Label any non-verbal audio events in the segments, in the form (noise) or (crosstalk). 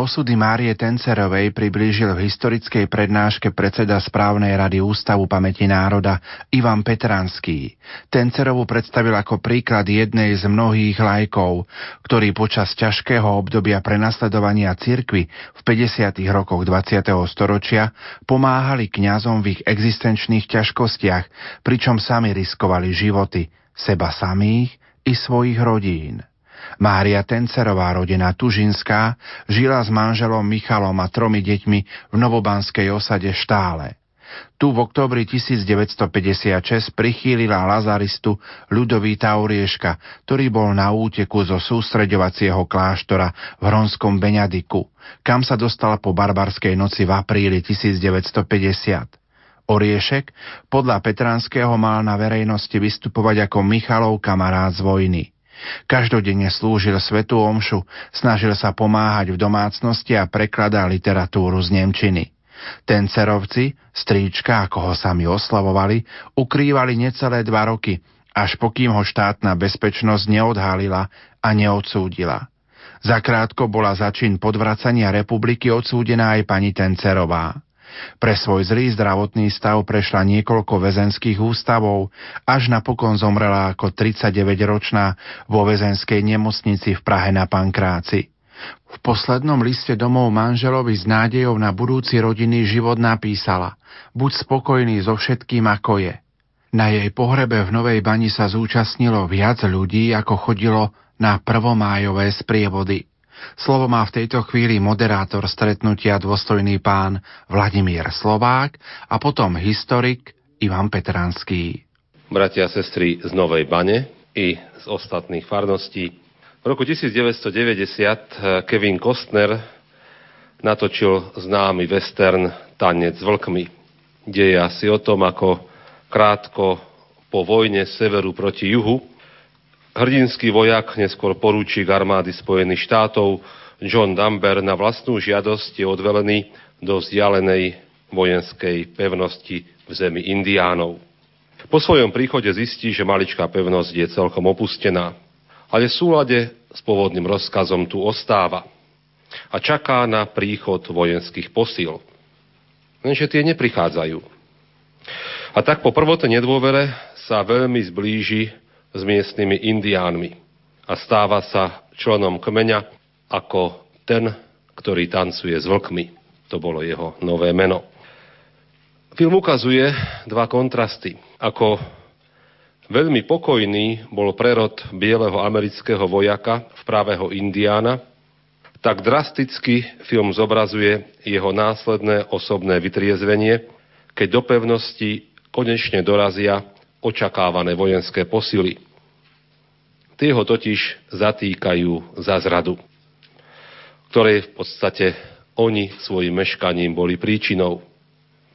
Osudy Márie Tencerovej priblížil v historickej prednáške predseda správnej rady Ústavu pamäti národa Ivan Petranský. Tencerovu predstavil ako príklad jednej z mnohých lajkov, ktorí počas ťažkého obdobia prenasledovania cirkvy v 50. rokoch 20. storočia pomáhali kňazom v ich existenčných ťažkostiach, pričom sami riskovali životy seba samých i svojich rodín. Mária Tencerová, rodená Tužinská, žila s manželom Michalom a tromi deťmi v Novobanskej osade Štále. Tu v oktobri 1956 prichýlila Lazaristu Ľudovíta Orieška, ktorý bol na úteku zo sústreďovacieho kláštora v Hronskom Beňadiku, kam sa dostala po barbarskej noci v apríli 1950. Oriešek podľa Petranského mal na verejnosti vystupovať ako Michalov kamarát z vojny. Každodenne slúžil svetú omšu, snažil sa pomáhať v domácnosti a prekladá literatúru z Nemčiny. Tencerovci, stríčka, ako ho sami oslavovali, ukrývali necelé dva roky, až pokým ho štátna bezpečnosť neodhalila a neodsúdila. Zakrátko bola začín podvracania republiky odsúdená aj pani Tencerová. Pre svoj zlý zdravotný stav prešla niekoľko väzenských ústavov, až napokon zomrela ako 39-ročná vo väzenskej nemocnici v Prahe na Pankráci. V poslednom liste domov manželovi s nádejou na budúci rodinný život napísala Buď spokojný so všetkým, ako je. Na jej pohrebe v Novej Bani sa zúčastnilo viac ľudí, ako chodilo na prvomájové sprievody. Slovo má v tejto chvíli moderátor stretnutia dôstojný pán Vladimír Slovák a potom historik Ivan Petranský. Bratia a sestry z Novej Bane i z ostatných farností. V roku 1990 Kevin Costner natočil známy western Tanec s vlkmi. Deje asi o tom, ako krátko po vojne severu proti juhu Hrdinský vojak, neskôr porúčik armády Spojených štátov, John Dumber na vlastnú žiadosť je odvelený do vzdialenej vojenskej pevnosti v zemi Indiánov. Po svojom príchode zistí, že maličká pevnosť je celkom opustená, ale v súlade s pôvodným rozkazom tu ostáva a čaká na príchod vojenských posíl. Lenže tie neprichádzajú. A tak po prvotnej nedôvere sa veľmi zblíži s miestnymi indiánmi a stáva sa členom kmeňa ako ten, ktorý tancuje s vlkmi. To bolo jeho nové meno. Film ukazuje dva kontrasty. Ako veľmi pokojný bol prerod bieleho amerického vojaka v pravého indiána, tak drasticky film zobrazuje jeho následné osobné vytriezvenie, keď do pevnosti konečne dorazia očakávané vojenské posily. Tie ho totiž zatýkajú za zradu, ktorej v podstate oni svojim meškaním boli príčinou.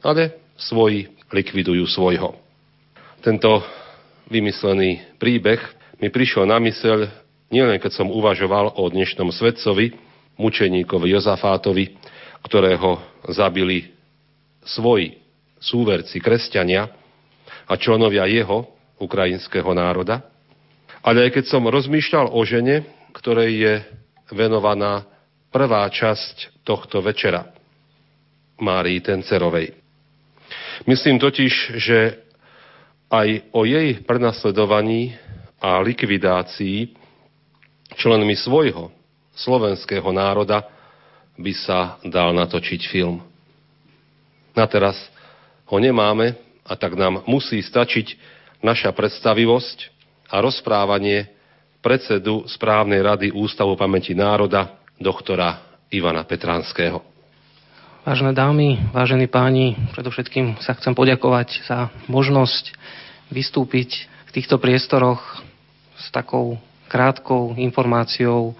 Ale svoji likvidujú svojho. Tento vymyslený príbeh mi prišiel na myseľ nielen keď som uvažoval o dnešnom svetcovi, mučeníkovi Jozafátovi, ktorého zabili svoji súverci kresťania, a členovia jeho, ukrajinského národa. Ale aj keď som rozmýšľal o žene, ktorej je venovaná prvá časť tohto večera, Márii Tencerovej. Myslím totiž, že aj o jej prenasledovaní a likvidácii členmi svojho slovenského národa by sa dal natočiť film. Na teraz ho nemáme, a tak nám musí stačiť naša predstavivosť a rozprávanie predsedu správnej rady Ústavu pamäti národa, doktora Ivana Petranského. Vážené dámy, vážení páni, predovšetkým sa chcem poďakovať za možnosť vystúpiť v týchto priestoroch s takou krátkou informáciou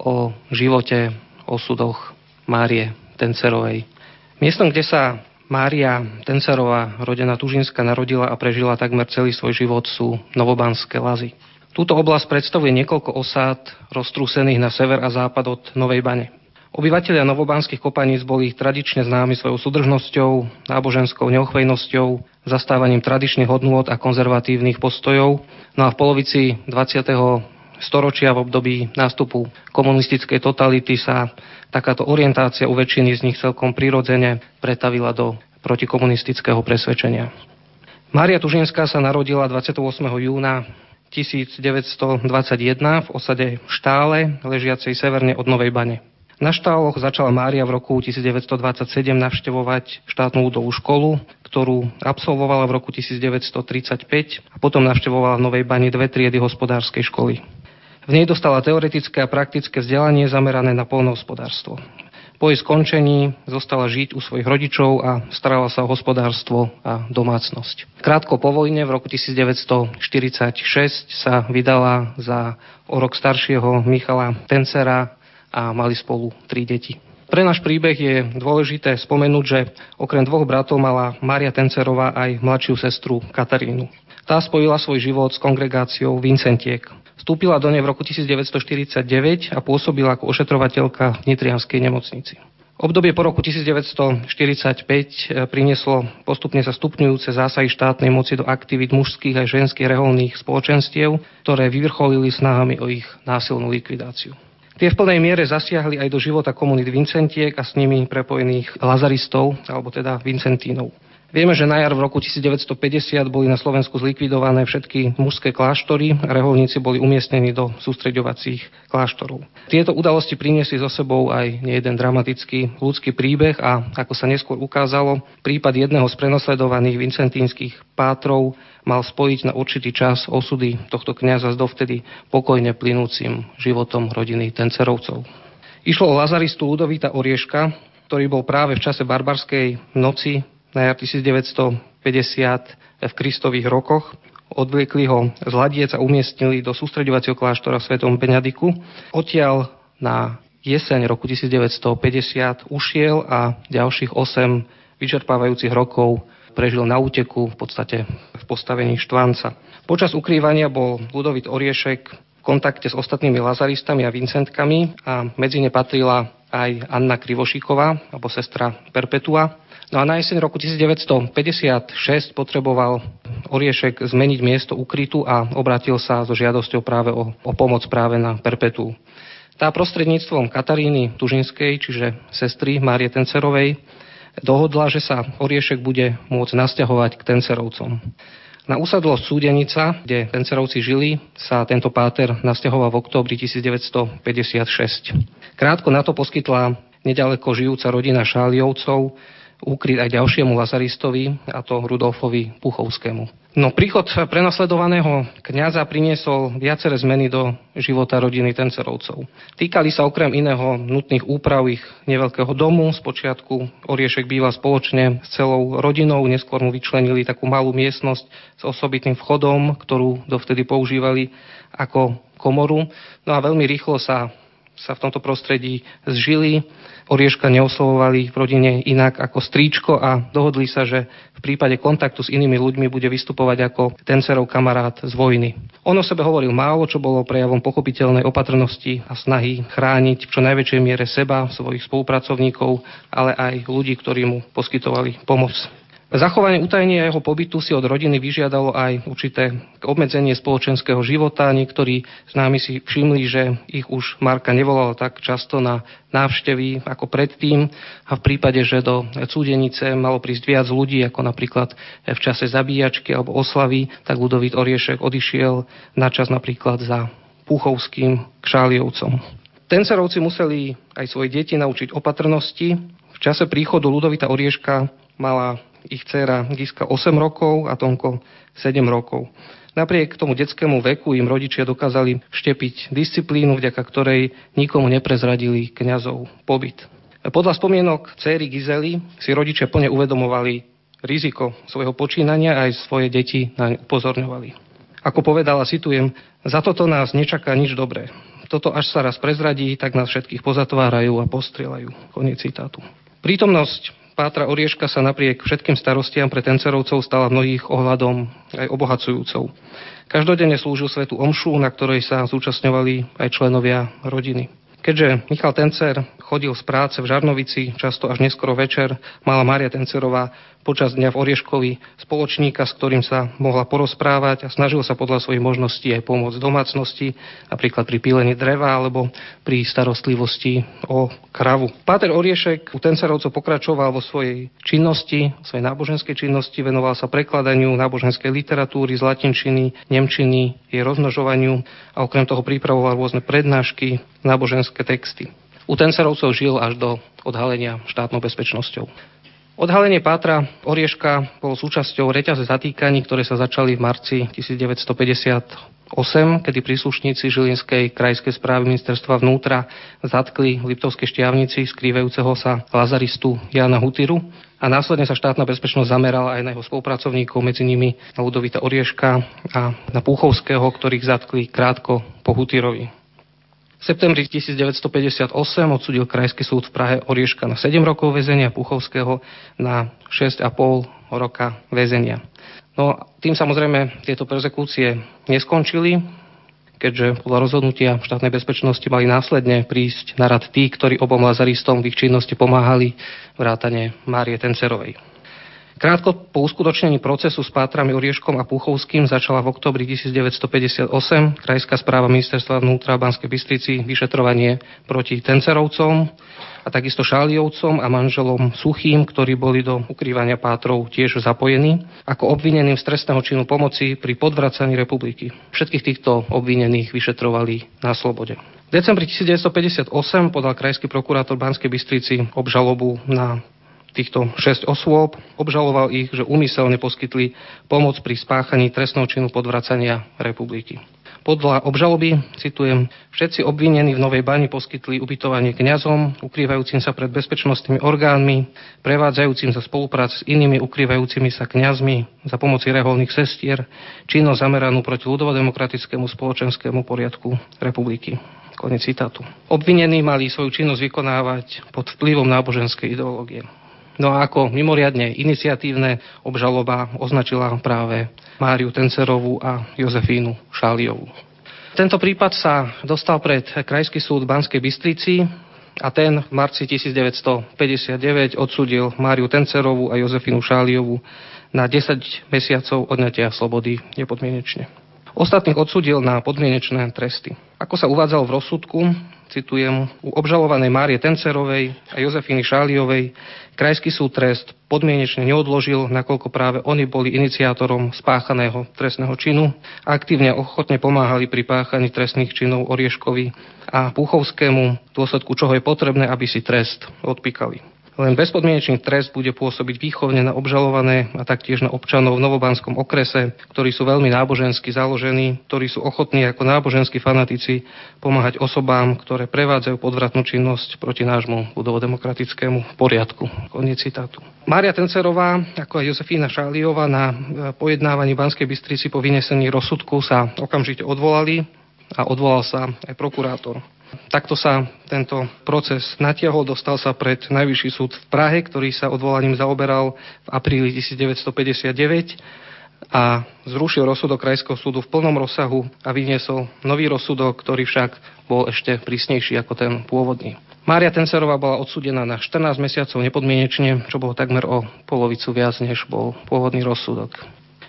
o živote, osudoch Márie Tencerovej. Miestom, kde sa Mária Tencerová, rodená Tužinská, narodila a prežila takmer celý svoj život sú Novobanské lazy. Túto oblasť predstavuje niekoľko osád roztrúsených na sever a západ od Novej Bane. Obyvatelia novobanských kopaníc boli tradične známi svojou súdržnosťou, náboženskou neochvejnosťou, zastávaním tradičných hodnôt a konzervatívnych postojov. No a v polovici 20. storočia v období nástupu komunistickej totality sa takáto orientácia u väčšiny z nich celkom prirodzene pretavila do protikomunistického presvedčenia. Mária Tužinská sa narodila 28. júna 1921 v osade Štále, ležiacej severne od Novej Bane. Na štáloch začala Mária v roku 1927 navštevovať štátnu údovú školu, ktorú absolvovala v roku 1935 a potom navštevovala v Novej Bani dve triedy hospodárskej školy. V nej dostala teoretické a praktické vzdelanie zamerané na polnohospodárstvo. Po jej skončení zostala žiť u svojich rodičov a starala sa o hospodárstvo a domácnosť. Krátko po vojne v roku 1946 sa vydala za o rok staršieho Michala Tencera a mali spolu tri deti. Pre náš príbeh je dôležité spomenúť, že okrem dvoch bratov mala Mária Tencerová aj mladšiu sestru Katarínu. Tá spojila svoj život s kongregáciou Vincentiek. Vstúpila do nej v roku 1949 a pôsobila ako ošetrovateľka v Nitrianskej nemocnici. Obdobie po roku 1945 eh, prinieslo postupne sa stupňujúce zásahy štátnej moci do aktivít mužských a ženských reholných spoločenstiev, ktoré vyvrcholili snahami o ich násilnú likvidáciu. Tie v plnej miere zasiahli aj do života komunít Vincentiek a s nimi prepojených lazaristov, alebo teda Vincentínov. Vieme, že na jar v roku 1950 boli na Slovensku zlikvidované všetky mužské kláštory a reholníci boli umiestnení do sústreďovacích kláštorov. Tieto udalosti priniesli so sebou aj nejeden dramatický ľudský príbeh a, ako sa neskôr ukázalo, prípad jedného z prenosledovaných vincentínskych pátrov mal spojiť na určitý čas osudy tohto kniaza s dovtedy pokojne plynúcim životom rodiny Tencerovcov. Išlo o lazaristu Ludovita Orieška, ktorý bol práve v čase barbarskej noci na jar 1950 v Kristových rokoch. Odvliekli ho z Ladiec a umiestnili do sústredovacieho kláštora v Svetom Benediku. Odtiaľ na jeseň roku 1950 ušiel a ďalších 8 vyčerpávajúcich rokov prežil na úteku v podstate v postavení štvanca. Počas ukrývania bol Ludovit Oriešek v kontakte s ostatnými lazaristami a vincentkami a medzi ne patrila aj Anna Krivošíková, alebo sestra Perpetua. No a na jeseň roku 1956 potreboval Oriešek zmeniť miesto ukrytu a obratil sa so žiadosťou práve o, o pomoc práve na perpetu. Tá prostredníctvom Kataríny Tužinskej, čiže sestry Márie Tencerovej, dohodla, že sa Oriešek bude môcť nasťahovať k Tencerovcom. Na úsadlosť Súdenica, kde Tencerovci žili, sa tento páter nasťahoval v októbri 1956. Krátko na to poskytla nedaleko žijúca rodina Šáliovcov ukryť aj ďalšiemu Lazaristovi, a to Rudolfovi Puchovskému. No príchod prenasledovaného kňaza priniesol viaceré zmeny do života rodiny Tencerovcov. Týkali sa okrem iného nutných úprav ich neveľkého domu. Spočiatku Oriešek býval spoločne s celou rodinou, neskôr mu vyčlenili takú malú miestnosť s osobitným vchodom, ktorú dovtedy používali ako komoru. No a veľmi rýchlo sa sa v tomto prostredí zžili. Orieška neoslovovali v rodine inak ako stríčko a dohodli sa, že v prípade kontaktu s inými ľuďmi bude vystupovať ako tencerov kamarát z vojny. On o sebe hovoril málo, čo bolo prejavom pochopiteľnej opatrnosti a snahy chrániť v čo najväčšej miere seba, svojich spolupracovníkov, ale aj ľudí, ktorí mu poskytovali pomoc. Zachovanie utajenia jeho pobytu si od rodiny vyžiadalo aj určité obmedzenie spoločenského života. Niektorí známi si všimli, že ich už Marka nevolala tak často na návštevy ako predtým a v prípade, že do cúdenice malo prísť viac ľudí, ako napríklad v čase zabíjačky alebo oslavy, tak Ludovít Oriešek odišiel na čas napríklad za Púchovským kšáliovcom. Tencerovci museli aj svoje deti naučiť opatrnosti. V čase príchodu Ludovita Orieška mala ich dcéra Giska 8 rokov a Tonko 7 rokov. Napriek tomu detskému veku im rodičia dokázali štepiť disciplínu, vďaka ktorej nikomu neprezradili kňazov pobyt. Podľa spomienok céry Gizely si rodičia plne uvedomovali riziko svojho počínania a aj svoje deti naň upozorňovali. Ako povedala, citujem, za toto nás nečaká nič dobré. Toto až sa raz prezradí, tak nás všetkých pozatvárajú a postrieľajú. Koniec citátu. Prítomnosť Pátra Orieška sa napriek všetkým starostiam pre tencerovcov stala mnohých ohľadom aj obohacujúcou. Každodenne slúžil svetu omšu, na ktorej sa zúčastňovali aj členovia rodiny. Keďže Michal Tencer chodil z práce v Žarnovici, často až neskoro večer, mala Mária Tencerová počas dňa v Orieškovi spoločníka, s ktorým sa mohla porozprávať a snažil sa podľa svojich možností aj pomôcť domácnosti, napríklad pri pílení dreva alebo pri starostlivosti o kravu. Páter Oriešek u Tencerovcov pokračoval vo svojej činnosti, svojej náboženskej činnosti, venoval sa prekladaniu náboženskej literatúry z latinčiny, nemčiny, jej rozmnožovaniu a okrem toho pripravoval rôzne prednášky, náboženské texty. U Tencerovcov žil až do odhalenia štátnou bezpečnosťou. Odhalenie Pátra Orieška bolo súčasťou reťaze zatýkaní, ktoré sa začali v marci 1958, kedy príslušníci Žilinskej krajskej správy ministerstva vnútra zatkli v Liptovskej šťavnici skrývajúceho sa lazaristu Jana Hutiru a následne sa štátna bezpečnosť zamerala aj na jeho spolupracovníkov, medzi nimi na Ludovita Orieška a na Púchovského, ktorých zatkli krátko po Hutirovi. V septembri 1958 odsudil Krajský súd v Prahe Orieška na 7 rokov väzenia, Puchovského na 6,5 roka väzenia. No tým samozrejme tieto persekúcie neskončili, keďže podľa rozhodnutia štátnej bezpečnosti mali následne prísť na rad tí, ktorí obom lazaristom v ich činnosti pomáhali, vrátane Márie Tencerovej. Krátko po uskutočnení procesu s pátrami Orieškom a Puchovským začala v oktobri 1958 Krajská správa ministerstva vnútra v Banskej Bystrici vyšetrovanie proti Tencerovcom a takisto Šáliovcom a manželom Suchým, ktorí boli do ukrývania pátrov tiež zapojení, ako obvineným z trestného činu pomoci pri podvracaní republiky. Všetkých týchto obvinených vyšetrovali na slobode. V decembri 1958 podal krajský prokurátor Banskej Bystrici obžalobu na týchto šesť osôb, obžaloval ich, že úmyselne poskytli pomoc pri spáchaní trestného činu podvracania republiky. Podľa obžaloby, citujem, všetci obvinení v Novej Bani poskytli ubytovanie kňazom, ukrývajúcim sa pred bezpečnostnými orgánmi, prevádzajúcim za spoluprácu s inými ukrývajúcimi sa kňazmi za pomoci reholných sestier, činnosť zameranú proti ľudovodemokratickému spoločenskému poriadku republiky. Konec citátu. Obvinení mali svoju činnosť vykonávať pod vplyvom náboženskej ideológie. No a ako mimoriadne iniciatívne obžaloba označila práve Máriu Tencerovú a Jozefínu Šáliovú. Tento prípad sa dostal pred Krajský súd Banskej Bystrici a ten v marci 1959 odsudil Máriu Tencerovú a Jozefínu Šáliovú na 10 mesiacov odňatia slobody nepodmienečne. Ostatných odsudil na podmienečné tresty. Ako sa uvádzalo v rozsudku, citujem, u obžalovanej Márie Tencerovej a Jozefiny Šáliovej krajský súd trest podmienečne neodložil, nakoľko práve oni boli iniciátorom spáchaného trestného činu aktívne ochotne pomáhali pri páchaní trestných činov Orieškovi a Puchovskému, v dôsledku čoho je potrebné, aby si trest odpíkali. Len bezpodmienečný trest bude pôsobiť výchovne na obžalované a taktiež na občanov v Novobanskom okrese, ktorí sú veľmi nábožensky založení, ktorí sú ochotní ako náboženskí fanatici pomáhať osobám, ktoré prevádzajú podvratnú činnosť proti nášmu budovodemokratickému poriadku. Koniec citátu. Mária Tencerová, ako aj Jozefína Šáliová na e, pojednávaní Banskej Bystrici po vynesení rozsudku sa okamžite odvolali a odvolal sa aj prokurátor. Takto sa tento proces natiahol, dostal sa pred Najvyšší súd v Prahe, ktorý sa odvolaním zaoberal v apríli 1959 a zrušil rozsudok Krajského súdu v plnom rozsahu a vyniesol nový rozsudok, ktorý však bol ešte prísnejší ako ten pôvodný. Mária Tencerová bola odsúdená na 14 mesiacov nepodmienečne, čo bolo takmer o polovicu viac, než bol pôvodný rozsudok.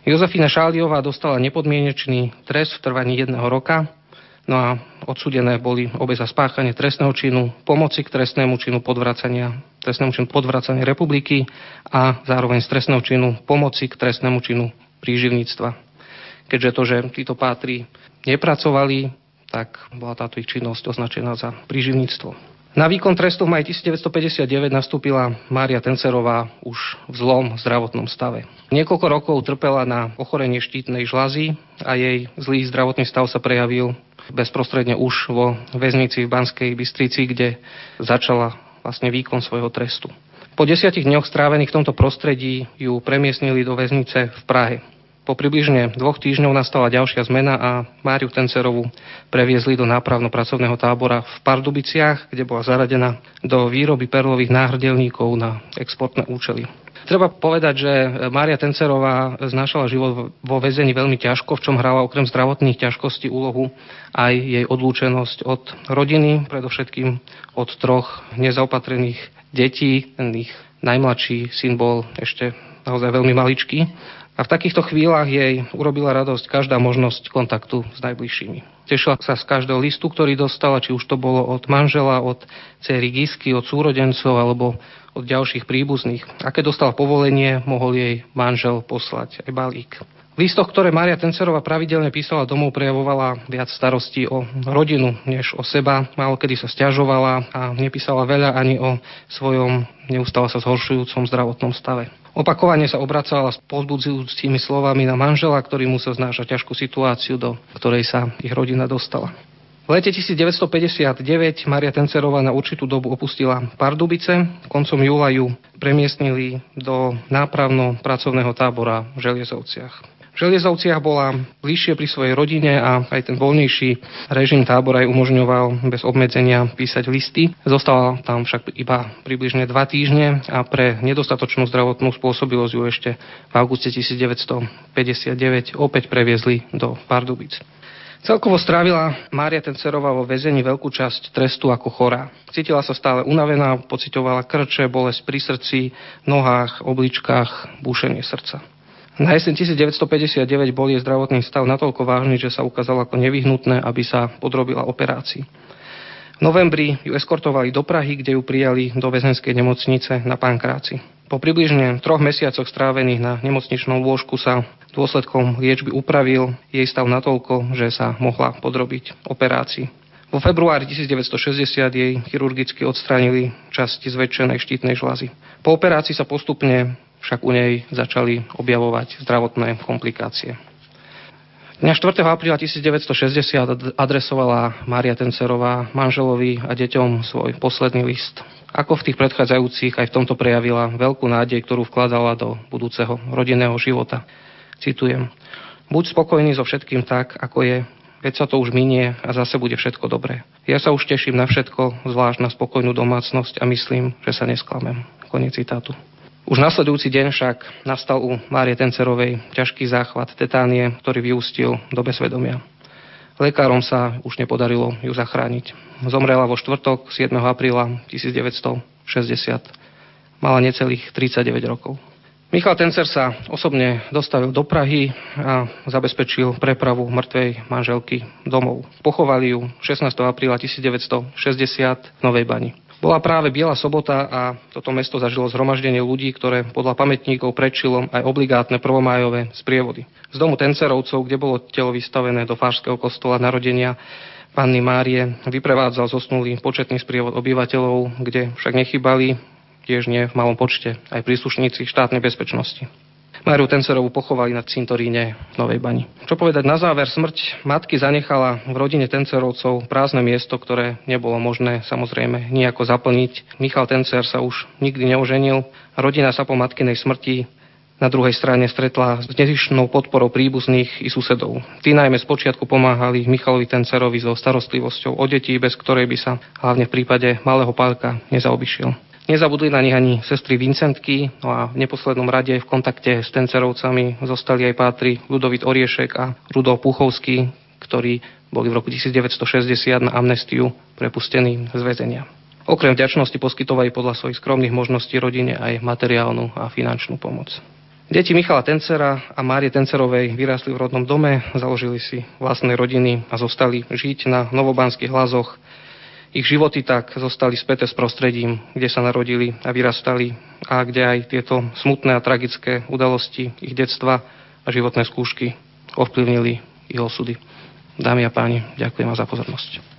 Jozefina Šáliová dostala nepodmienečný trest v trvaní jedného roka No a odsudené boli obe za spáchanie trestného činu, pomoci k trestnému činu podvracania, trestnému činu podvracania republiky a zároveň z trestného činu pomoci k trestnému činu príživníctva. Keďže to, že títo pátri nepracovali, tak bola táto ich činnosť označená za príživníctvo. Na výkon trestu v maji 1959 nastúpila Mária Tencerová už v zlom zdravotnom stave. Niekoľko rokov trpela na ochorenie štítnej žlazy a jej zlý zdravotný stav sa prejavil bezprostredne už vo väznici v Banskej Bystrici, kde začala vlastne výkon svojho trestu. Po desiatich dňoch strávených v tomto prostredí ju premiesnili do väznice v Prahe. Po približne dvoch týždňov nastala ďalšia zmena a Máriu Tencerovú previezli do nápravno-pracovného tábora v Pardubiciach, kde bola zaradená do výroby perlových náhrdelníkov na exportné účely. Treba povedať, že Mária Tencerová znášala život vo väzení veľmi ťažko, v čom hrala okrem zdravotných ťažkostí úlohu aj jej odlúčenosť od rodiny, predovšetkým od troch nezaopatrených detí. Ten ich najmladší syn bol ešte naozaj veľmi maličký a v takýchto chvíľach jej urobila radosť každá možnosť kontaktu s najbližšími. Tešila sa z každého listu, ktorý dostala, či už to bolo od manžela, od cery Gisky, od súrodencov alebo od ďalších príbuzných. A keď dostala povolenie, mohol jej manžel poslať aj balík. V listoch, ktoré Mária Tencerová pravidelne písala domov, prejavovala viac starostí o rodinu, než o seba. Málo kedy sa stiažovala a nepísala veľa ani o svojom neustále sa zhoršujúcom zdravotnom stave. Opakovane sa obracala s pozbudzujúcimi slovami na manžela, ktorý musel znášať ťažkú situáciu, do ktorej sa ich rodina dostala. Lete 1959 Maria Tencerová na určitú dobu opustila Pardubice. Koncom júla ju premiestnili do nápravno-pracovného tábora v Želiezovciach. V Železovciach bola bližšie pri svojej rodine a aj ten voľnejší režim tábora aj umožňoval bez obmedzenia písať listy. Zostala tam však iba približne dva týždne a pre nedostatočnú zdravotnú spôsobilosť ju ešte v auguste 1959 opäť previezli do Pardubic. Celkovo strávila Mária Tencerová vo väzení veľkú časť trestu ako chorá. Cítila sa stále unavená, pocitovala krče, bolesť pri srdci, nohách, obličkách, búšenie srdca. Na jeseň 1959 bol jej zdravotný stav natoľko vážny, že sa ukázalo ako nevyhnutné, aby sa podrobila operácii. Novembri ju eskortovali do Prahy, kde ju prijali do väzenskej nemocnice na Pankráci. Po približne troch mesiacoch strávených na nemocničnom lôžku sa dôsledkom liečby upravil jej stav natoľko, že sa mohla podrobiť operácii. Vo februári 1960 jej chirurgicky odstránili časti zväčšenej štítnej žlazy. Po operácii sa postupne však u nej začali objavovať zdravotné komplikácie. Dňa 4. apríla 1960 adresovala Mária Tencerová manželovi a deťom svoj posledný list. Ako v tých predchádzajúcich aj v tomto prejavila veľkú nádej, ktorú vkladala do budúceho rodinného života. Citujem. Buď spokojný so všetkým tak, ako je, veď sa to už minie a zase bude všetko dobré. Ja sa už teším na všetko, zvlášť na spokojnú domácnosť a myslím, že sa nesklamem. Koniec citátu. Už nasledujúci deň však nastal u Márie Tencerovej ťažký záchvat tetánie, ktorý vyústil do bezvedomia. Lekárom sa už nepodarilo ju zachrániť. Zomrela vo štvrtok 7. apríla 1960. Mala necelých 39 rokov. Michal Tencer sa osobne dostavil do Prahy a zabezpečil prepravu mŕtvej manželky domov. Pochovali ju 16. apríla 1960 v Novej Bani. Bola práve Biela sobota a toto mesto zažilo zhromaždenie ľudí, ktoré podľa pamätníkov prečilo aj obligátne prvomájové sprievody. Z domu Tencerovcov, kde bolo telo vystavené do Fárskeho kostola narodenia Panny Márie, vyprevádzal zosnulý početný sprievod obyvateľov, kde však nechybali tiež nie v malom počte aj príslušníci štátnej bezpečnosti. Máriu Tencerovú pochovali na cintoríne v Novej Bani. Čo povedať na záver, smrť matky zanechala v rodine Tencerovcov prázdne miesto, ktoré nebolo možné samozrejme nejako zaplniť. Michal Tencer sa už nikdy neoženil rodina sa po matkinej smrti na druhej strane stretla s nezišnou podporou príbuzných i susedov. Tí najmä spočiatku pomáhali Michalovi Tencerovi so starostlivosťou o deti, bez ktorej by sa hlavne v prípade malého pálka nezaobišiel. Nezabudli na nich ani sestry Vincentky, no a v neposlednom rade v kontakte s Tencerovcami zostali aj pátri Ludovit Oriešek a Rudolf Puchovský, ktorí boli v roku 1960 na amnestiu prepustení z väzenia. Okrem vďačnosti poskytovali podľa svojich skromných možností rodine aj materiálnu a finančnú pomoc. Deti Michala Tencera a Márie Tencerovej vyrástli v rodnom dome, založili si vlastné rodiny a zostali žiť na novobanských hlazoch ich životy tak zostali späté s prostredím, kde sa narodili a vyrastali a kde aj tieto smutné a tragické udalosti ich detstva a životné skúšky ovplyvnili ich osudy. Dámy a páni, ďakujem vám za pozornosť.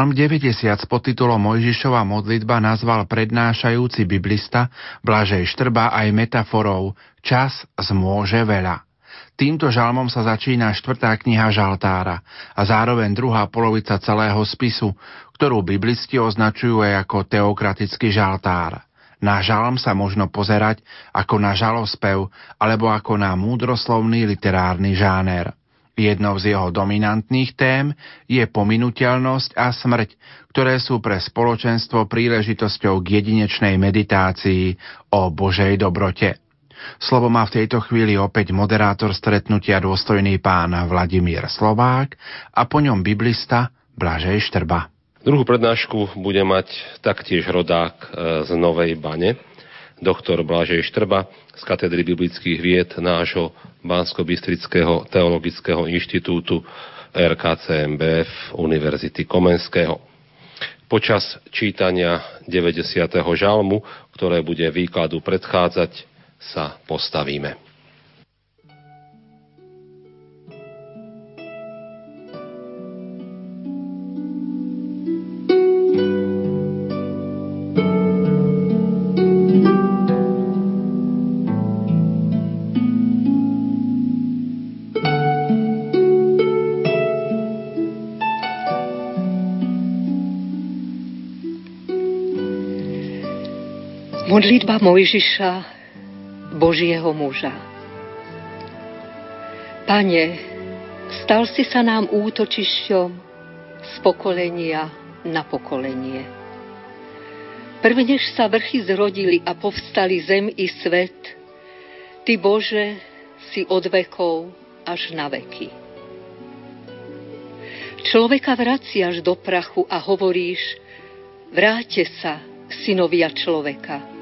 Žalm 90 s podtitulom Mojžišova modlitba nazval prednášajúci biblista Blažej Štrba aj metaforou Čas zmôže veľa. Týmto žalmom sa začína štvrtá kniha Žaltára a zároveň druhá polovica celého spisu, ktorú biblisti označujú aj ako teokratický žaltár. Na žalm sa možno pozerať ako na žalospev alebo ako na múdroslovný literárny žáner. Jednou z jeho dominantných tém je pominuteľnosť a smrť, ktoré sú pre spoločenstvo príležitosťou k jedinečnej meditácii o Božej dobrote. Slovo má v tejto chvíli opäť moderátor stretnutia dôstojný pán Vladimír Slovák a po ňom biblista Blažej Štrba. Druhú prednášku bude mať taktiež rodák e, z Novej Bane, doktor Blažej Štrba z katedry biblických vied nášho Bansko-Bystrického teologického inštitútu RKCMBF Univerzity Komenského. Počas čítania 90. žalmu, ktoré bude výkladu predchádzať, sa postavíme. Modlitba Mojžiša, Božieho muža. Pane, stal si sa nám útočišťom z pokolenia na pokolenie. Prvnež sa vrchy zrodili a povstali zem i svet, Ty Bože si od vekov až na veky. Človeka vraciaš do prachu a hovoríš, vráte sa, synovia človeka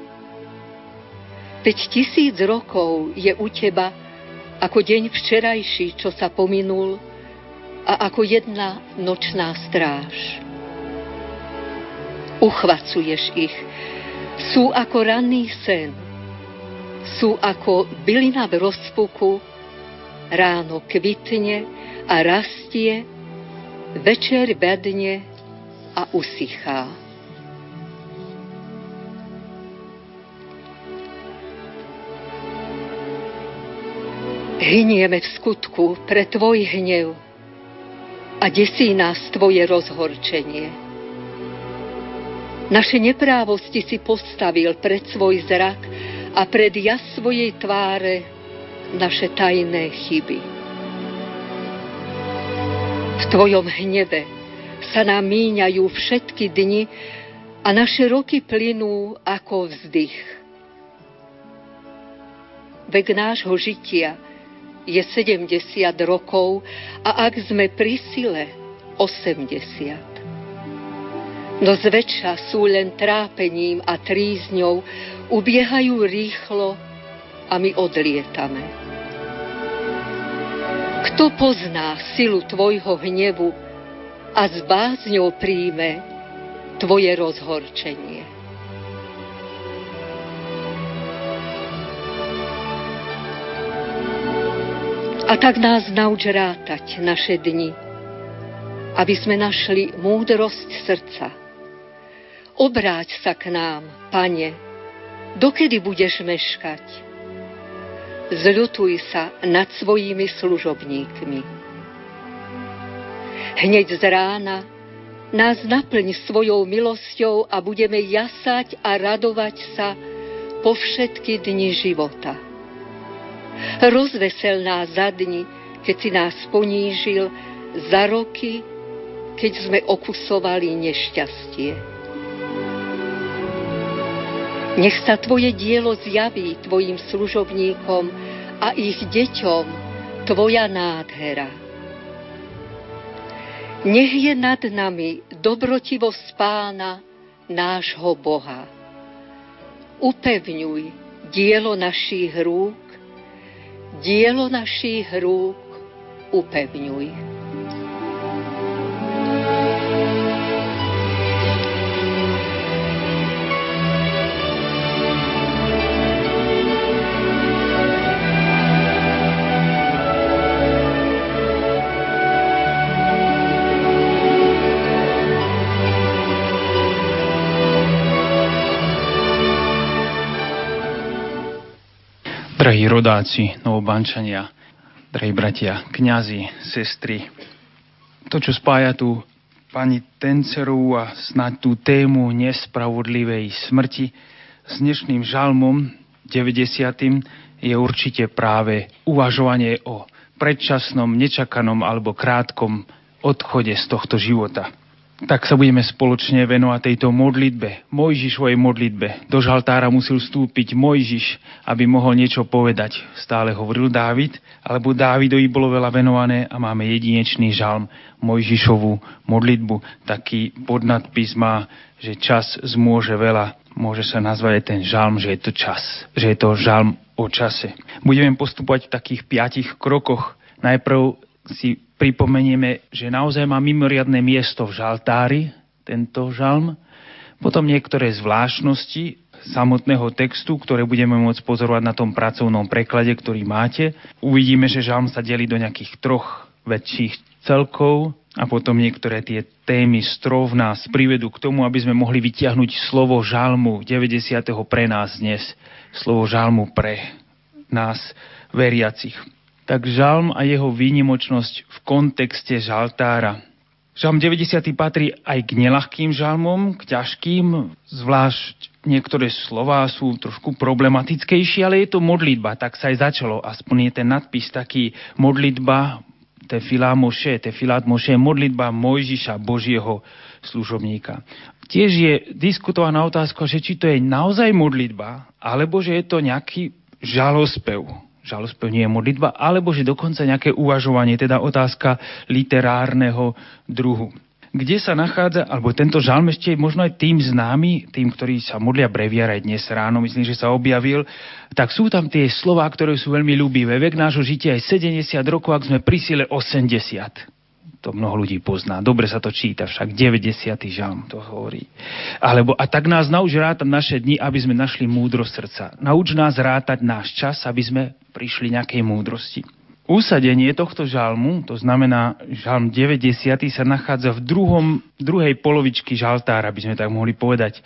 Veď tisíc rokov je u teba ako deň včerajší, čo sa pominul, a ako jedna nočná stráž. Uchvacuješ ich, sú ako ranný sen, sú ako bylina v rozpuku, ráno kvitne a rastie, večer bedne a usychá. Hynieme v skutku pre Tvoj hnev a desí nás Tvoje rozhorčenie. Naše neprávosti si postavil pred svoj zrak a pred jas svojej tváre naše tajné chyby. V Tvojom hneve sa nám míňajú všetky dni a naše roky plynú ako vzdych. Vek nášho žitia – je 70 rokov a ak sme pri sile 80. No zväčša sú len trápením a trízňou, ubiehajú rýchlo a my odlietame. Kto pozná silu tvojho hnevu a s bázňou príjme tvoje rozhorčenie? A tak nás nauč rátať naše dni, aby sme našli múdrosť srdca. Obráť sa k nám, Pane, dokedy budeš meškať? Zľutuj sa nad svojimi služobníkmi. Hneď z rána nás naplň svojou milosťou a budeme jasať a radovať sa po všetky dni života. Rozvesel nás za dni, keď si nás ponížil, za roky, keď sme okusovali nešťastie. Nech sa Tvoje dielo zjaví Tvojim služobníkom a ich deťom Tvoja nádhera. Nech je nad nami dobrotivosť Pána, nášho Boha. Upevňuj dielo našich rúk dielo našich rúk upevňuj. Rodáci, novobančania, drahí bratia, kňazi, sestry, to, čo spája tu pani Tencerovú a snáď tú tému nespravodlivej smrti s dnešným žalmom 90. je určite práve uvažovanie o predčasnom, nečakanom alebo krátkom odchode z tohto života tak sa budeme spoločne venovať tejto modlitbe, Mojžišovej modlitbe. Do žaltára musel vstúpiť Mojžiš, aby mohol niečo povedať. Stále hovoril Dávid, alebo Dávidovi bolo veľa venované a máme jedinečný žalm Mojžišovú modlitbu. Taký podnadpis má, že čas zmôže veľa. Môže sa nazvať aj ten žalm, že je to čas, že je to žalm o čase. Budeme postupovať v takých piatich krokoch. Najprv si pripomenieme, že naozaj má mimoriadne miesto v žaltári, tento žalm. Potom niektoré zvláštnosti samotného textu, ktoré budeme môcť pozorovať na tom pracovnom preklade, ktorý máte. Uvidíme, že žalm sa delí do nejakých troch väčších celkov a potom niektoré tie témy strov nás privedú k tomu, aby sme mohli vytiahnuť slovo žalmu 90. pre nás dnes. Slovo žalmu pre nás veriacich tak žalm a jeho výnimočnosť v kontexte žaltára. Žalm 90. patrí aj k nelahkým žalmom, k ťažkým, zvlášť niektoré slová sú trošku problematickejšie, ale je to modlitba, tak sa aj začalo. Aspoň je ten nadpis taký modlitba Tefilá Moše, Tefilát Moše, modlitba Mojžiša, Božieho služobníka. Tiež je diskutovaná otázka, že či to je naozaj modlitba, alebo že je to nejaký žalospev žalospev nie je modlitba, alebo že dokonca nejaké uvažovanie, teda otázka literárneho druhu. Kde sa nachádza, alebo tento žalm ešte je možno aj tým známy, tým, ktorí sa modlia breviar aj dnes ráno, myslím, že sa objavil, tak sú tam tie slova, ktoré sú veľmi ľúbivé. Vek nášho žitia je 70 rokov, ak sme pri sile 80 to mnoho ľudí pozná. Dobre sa to číta, však 90. žalm to hovorí. Alebo a tak nás nauč rátať naše dni, aby sme našli múdro srdca. Nauč nás rátať náš čas, aby sme prišli nejakej múdrosti. Úsadenie tohto žalmu, to znamená žalm 90. sa nachádza v druhom, druhej polovičky žaltára, by sme tak mohli povedať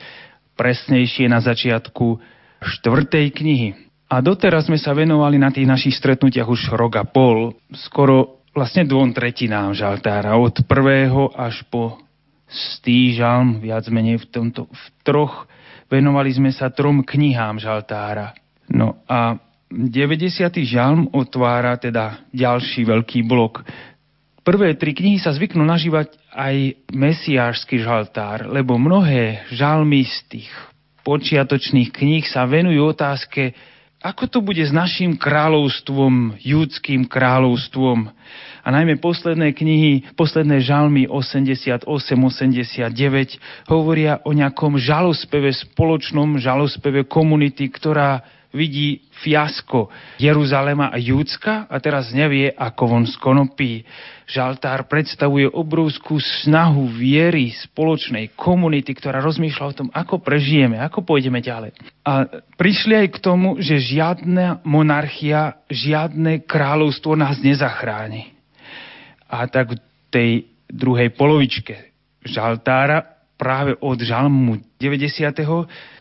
presnejšie na začiatku štvrtej knihy. A doteraz sme sa venovali na tých našich stretnutiach už rok a pol. Skoro vlastne dvom tretinám žaltára. Od prvého až po stý žalm, viac menej v, tomto, v troch, venovali sme sa trom knihám žaltára. No a 90. žalm otvára teda ďalší veľký blok. Prvé tri knihy sa zvyknú nažívať aj mesiášsky žaltár, lebo mnohé žalmy z tých počiatočných kníh sa venujú otázke, ako to bude s našim kráľovstvom, judským kráľovstvom. A najmä posledné knihy, posledné žalmy 88-89 hovoria o nejakom žalospeve, spoločnom žalospeve komunity, ktorá vidí fiasko Jeruzalema a Júcka a teraz nevie, ako von skonopí. Žaltár predstavuje obrovskú snahu viery spoločnej komunity, ktorá rozmýšľa o tom, ako prežijeme, ako pôjdeme ďalej. A prišli aj k tomu, že žiadna monarchia, žiadne kráľovstvo nás nezachráni. A tak v tej druhej polovičke žaltára práve od žalmu 90.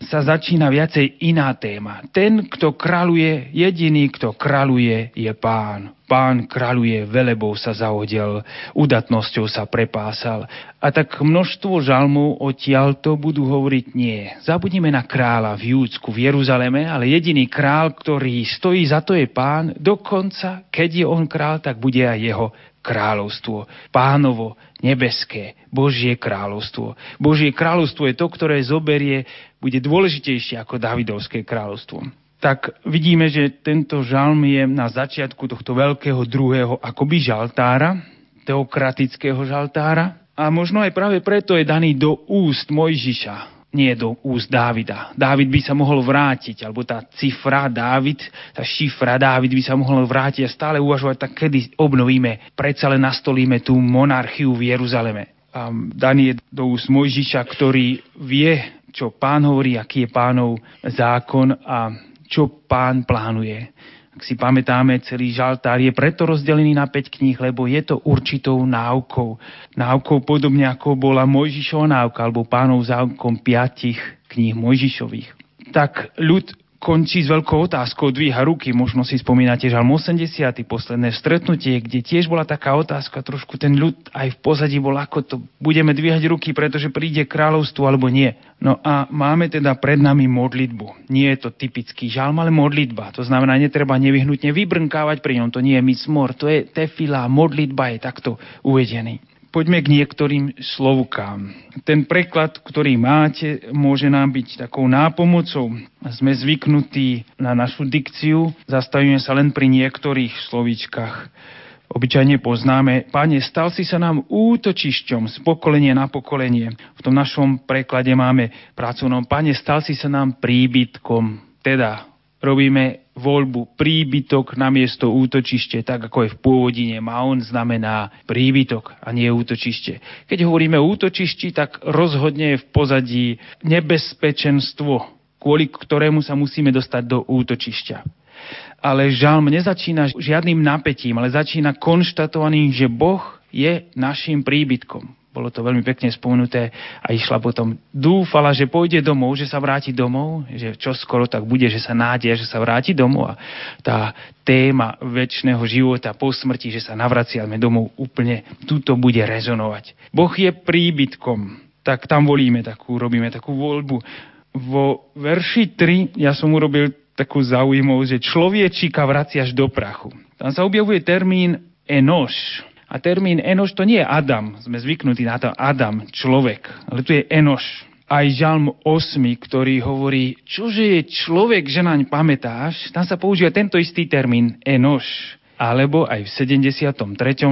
sa začína viacej iná téma. Ten, kto kraluje, jediný, kto kraluje, je pán. Pán kraluje, velebou sa zahodil, udatnosťou sa prepásal. A tak množstvo žalmov odtiaľto budú hovoriť nie. Zabudnime na kráľa v Júdsku, v Jeruzaleme, ale jediný král, ktorý stojí za to je pán. Dokonca, keď je on král, tak bude aj jeho kráľovstvo. Pánovo, nebeské, Božie kráľovstvo. Božie kráľovstvo je to, ktoré zoberie, bude dôležitejšie ako Davidovské kráľovstvo. Tak vidíme, že tento žalm je na začiatku tohto veľkého druhého akoby žaltára, teokratického žaltára. A možno aj práve preto je daný do úst Mojžiša, nie do úst Dávida. Dávid by sa mohol vrátiť, alebo tá cifra Dávid, tá šifra Dávid by sa mohol vrátiť a stále uvažovať, tak kedy obnovíme, predsa len nastolíme tú monarchiu v Jeruzaleme. A daný do úst Mojžiša, ktorý vie, čo pán hovorí, aký je pánov zákon a čo pán plánuje. Ak si pamätáme, celý žaltár je preto rozdelený na 5 kníh, lebo je to určitou náukou. Náukou podobne ako bola Mojžišova náuka, alebo pánov záukom piatich kníh Mojžišových. Tak ľud končí s veľkou otázkou, dvíha ruky. Možno si spomínate Žalm 80. posledné stretnutie, kde tiež bola taká otázka, trošku ten ľud aj v pozadí bol, ako to budeme dvíhať ruky, pretože príde kráľovstvo alebo nie. No a máme teda pred nami modlitbu. Nie je to typický žalm, ale modlitba. To znamená, netreba nevyhnutne vybrnkávať pri ňom. To nie je mismor, to je tefila, modlitba je takto uvedený poďme k niektorým slovkám. Ten preklad, ktorý máte, môže nám byť takou nápomocou. Sme zvyknutí na našu dikciu, zastavíme sa len pri niektorých slovíčkach. Obyčajne poznáme, Pane, stal si sa nám útočišťom z pokolenia na pokolenie. V tom našom preklade máme pracovnom, Pane, stal si sa nám príbytkom, teda robíme voľbu príbytok na miesto útočište, tak ako je v pôvodine. Maon znamená príbytok a nie útočište. Keď hovoríme o útočišti, tak rozhodne je v pozadí nebezpečenstvo, kvôli ktorému sa musíme dostať do útočišťa. Ale žalm nezačína žiadnym napätím, ale začína konštatovaným, že Boh je našim príbytkom bolo to veľmi pekne spomenuté a išla potom, dúfala, že pôjde domov, že sa vráti domov, že čo skoro tak bude, že sa nádej, že sa vráti domov a tá téma väčšného života po smrti, že sa navraciame domov úplne, túto bude rezonovať. Boh je príbytkom, tak tam volíme takú, robíme takú voľbu. Vo verši 3 ja som urobil takú zaujímavú, že človečika vraciaš do prachu. Tam sa objavuje termín enoš, a termín Enoš to nie je Adam, sme zvyknutí na to Adam, človek, ale tu je Enoš. Aj Žalm 8, ktorý hovorí, čože je človek, že naň pamätáš, tam sa používa tento istý termín Enoš. Alebo aj v 73.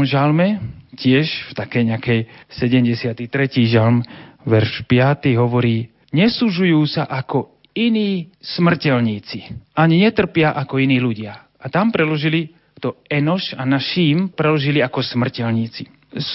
žalme, tiež v takej nejakej 73. žalm, verš 5 hovorí, nesúžujú sa ako iní smrteľníci, ani netrpia ako iní ľudia. A tam preložili to Enoš a Naším preložili ako smrteľníci.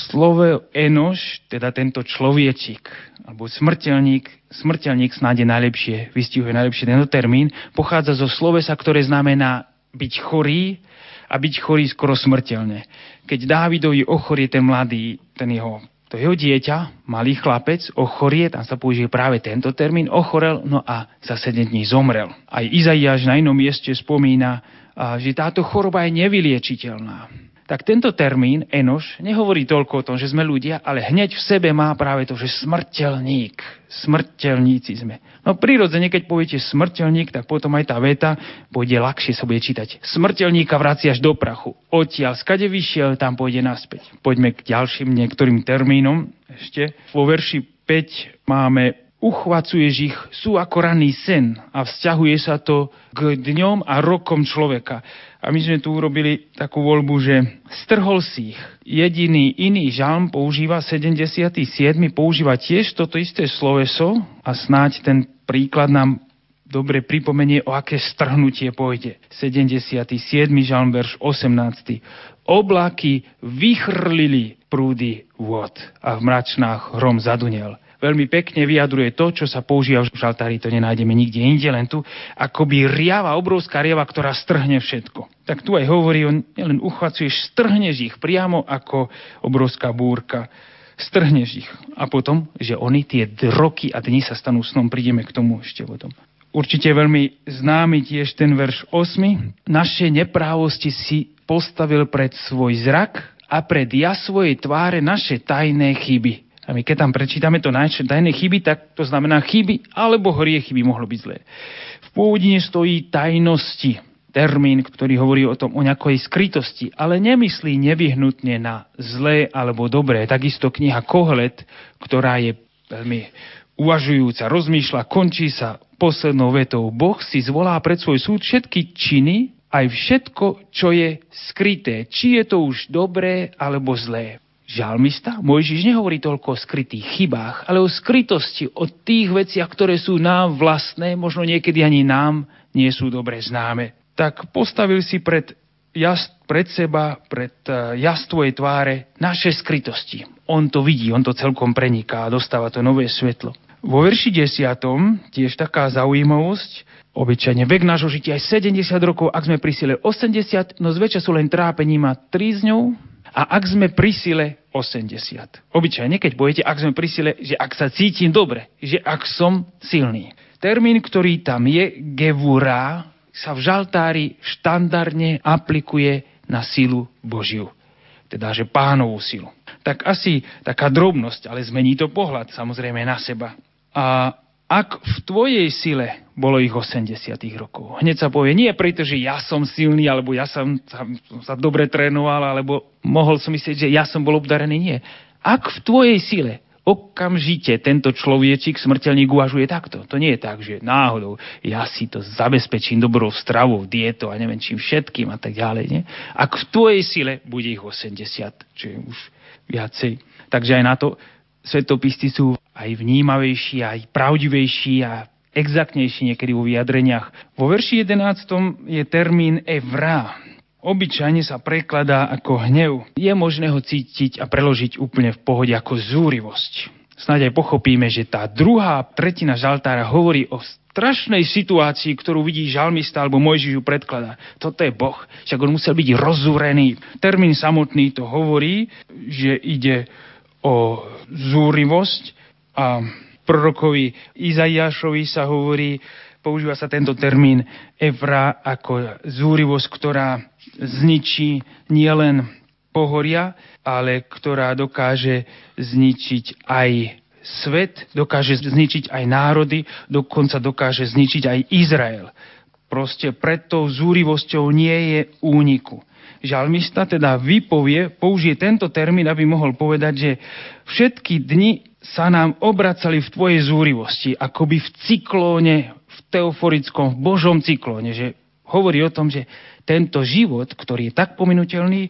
Slovo Enoš, teda tento človečik, alebo smrteľník, smrteľník snáde najlepšie, vystihuje najlepšie tento termín, pochádza zo slovesa, ktoré znamená byť chorý a byť chorý skoro smrteľne. Keď Dávidovi ochorie ten mladý, ten jeho to jeho dieťa, malý chlapec, ochorie, tam sa použije práve tento termín, ochorel, no a za 7 dní zomrel. Aj Izaiáš na inom mieste spomína, že táto choroba je nevyliečiteľná. Tak tento termín, Enoš, nehovorí toľko o tom, že sme ľudia, ale hneď v sebe má práve to, že smrteľník. Smrteľníci sme. No prirodzene, keď poviete smrteľník, tak potom aj tá veta pôjde ľahšie sa bude čítať. Smrteľníka vraciaš do prachu. Odtiaľ, skade vyšiel, tam pôjde naspäť. Poďme k ďalším niektorým termínom. Ešte vo verši 5 máme uchvacuješ ich, sú ako ranný sen a vzťahuje sa to k dňom a rokom človeka. A my sme tu urobili takú voľbu, že strhol si ich. Jediný iný žalm používa 77. používa tiež toto isté sloveso a snáď ten príklad nám dobre pripomenie, o aké strhnutie pôjde. 77. žalm, verš 18. Oblaky vychrlili prúdy vod a v mračnách hrom zadunel. Veľmi pekne vyjadruje to, čo sa používa v žaltári, to nenájdeme nikde inde, len tu, akoby riava, obrovská riava, ktorá strhne všetko. Tak tu aj hovorí, on len uchvacuješ, strhneš ich priamo ako obrovská búrka strhneš ich. A potom, že oni tie roky a dni sa stanú snom, prídeme k tomu ešte potom. Určite veľmi známy tiež ten verš 8. Naše neprávosti si postavil pred svoj zrak a pred ja svojej tváre naše tajné chyby. A my keď tam prečítame to tajné chyby, tak to znamená chyby alebo hriechy by mohlo byť zlé. V pôvodine stojí tajnosti, termín, ktorý hovorí o tom, o nejakej skrytosti, ale nemyslí nevyhnutne na zlé alebo dobré. Takisto kniha Kohlet, ktorá je veľmi uvažujúca, rozmýšľa, končí sa poslednou vetou. Boh si zvolá pred svoj súd všetky činy, aj všetko, čo je skryté. Či je to už dobré alebo zlé. Žalmista Mojžiš nehovorí toľko o skrytých chybách, ale o skrytosti, o tých veciach, ktoré sú nám vlastné, možno niekedy ani nám nie sú dobre známe. Tak postavil si pred, jas, pred seba, pred eh, jas tvojej tváre naše skrytosti. On to vidí, on to celkom preniká a dostáva to nové svetlo. Vo verši 10. tiež taká zaujímavosť, obyčajne vek nášho žitia aj 70 rokov, ak sme pri sile 80, no zväčša sú len trápením a trízňou, a ak sme pri sile 80. Obyčajne, keď budete, ak sme pri sile, že ak sa cítim dobre, že ak som silný. Termín, ktorý tam je, gevura, sa v žaltári štandardne aplikuje na silu Božiu. Teda, že pánovú silu. Tak asi taká drobnosť, ale zmení to pohľad samozrejme na seba. A ak v tvojej sile bolo ich 80 rokov, hneď sa povie, nie preto, že ja som silný, alebo ja som sa, sa dobre trénoval, alebo mohol som myslieť, že ja som bol obdarený, nie. Ak v tvojej sile okamžite tento človečik, smrteľník uvažuje takto. To nie je tak, že náhodou ja si to zabezpečím dobrou stravou, dietou a neviem čím všetkým a tak ďalej. Nie? Ak v tvojej sile bude ich 80, čo je už viacej. Takže aj na to svetopisty sú aj vnímavejší, aj pravdivejší a exaktnejší niekedy vo vyjadreniach. Vo verši 11 je termín evra. Obyčajne sa prekladá ako hnev. Je možné ho cítiť a preložiť úplne v pohode ako zúrivosť. Snáď aj pochopíme, že tá druhá tretina žaltára hovorí o strašnej situácii, ktorú vidí žalmista alebo Mojžiš ju predkladá. Toto je Boh, však on musel byť rozúrený. Termín samotný to hovorí, že ide o zúrivosť a prorokovi Izaiášovi sa hovorí, používa sa tento termín Evra ako zúrivosť, ktorá zničí nielen pohoria, ale ktorá dokáže zničiť aj svet, dokáže zničiť aj národy, dokonca dokáže zničiť aj Izrael. Proste pred tou zúrivosťou nie je úniku žalmista teda vypovie, použije tento termín, aby mohol povedať, že všetky dni sa nám obracali v tvojej zúrivosti, akoby v cyklóne, v teoforickom, v božom cyklóne, že hovorí o tom, že tento život, ktorý je tak pominutelný,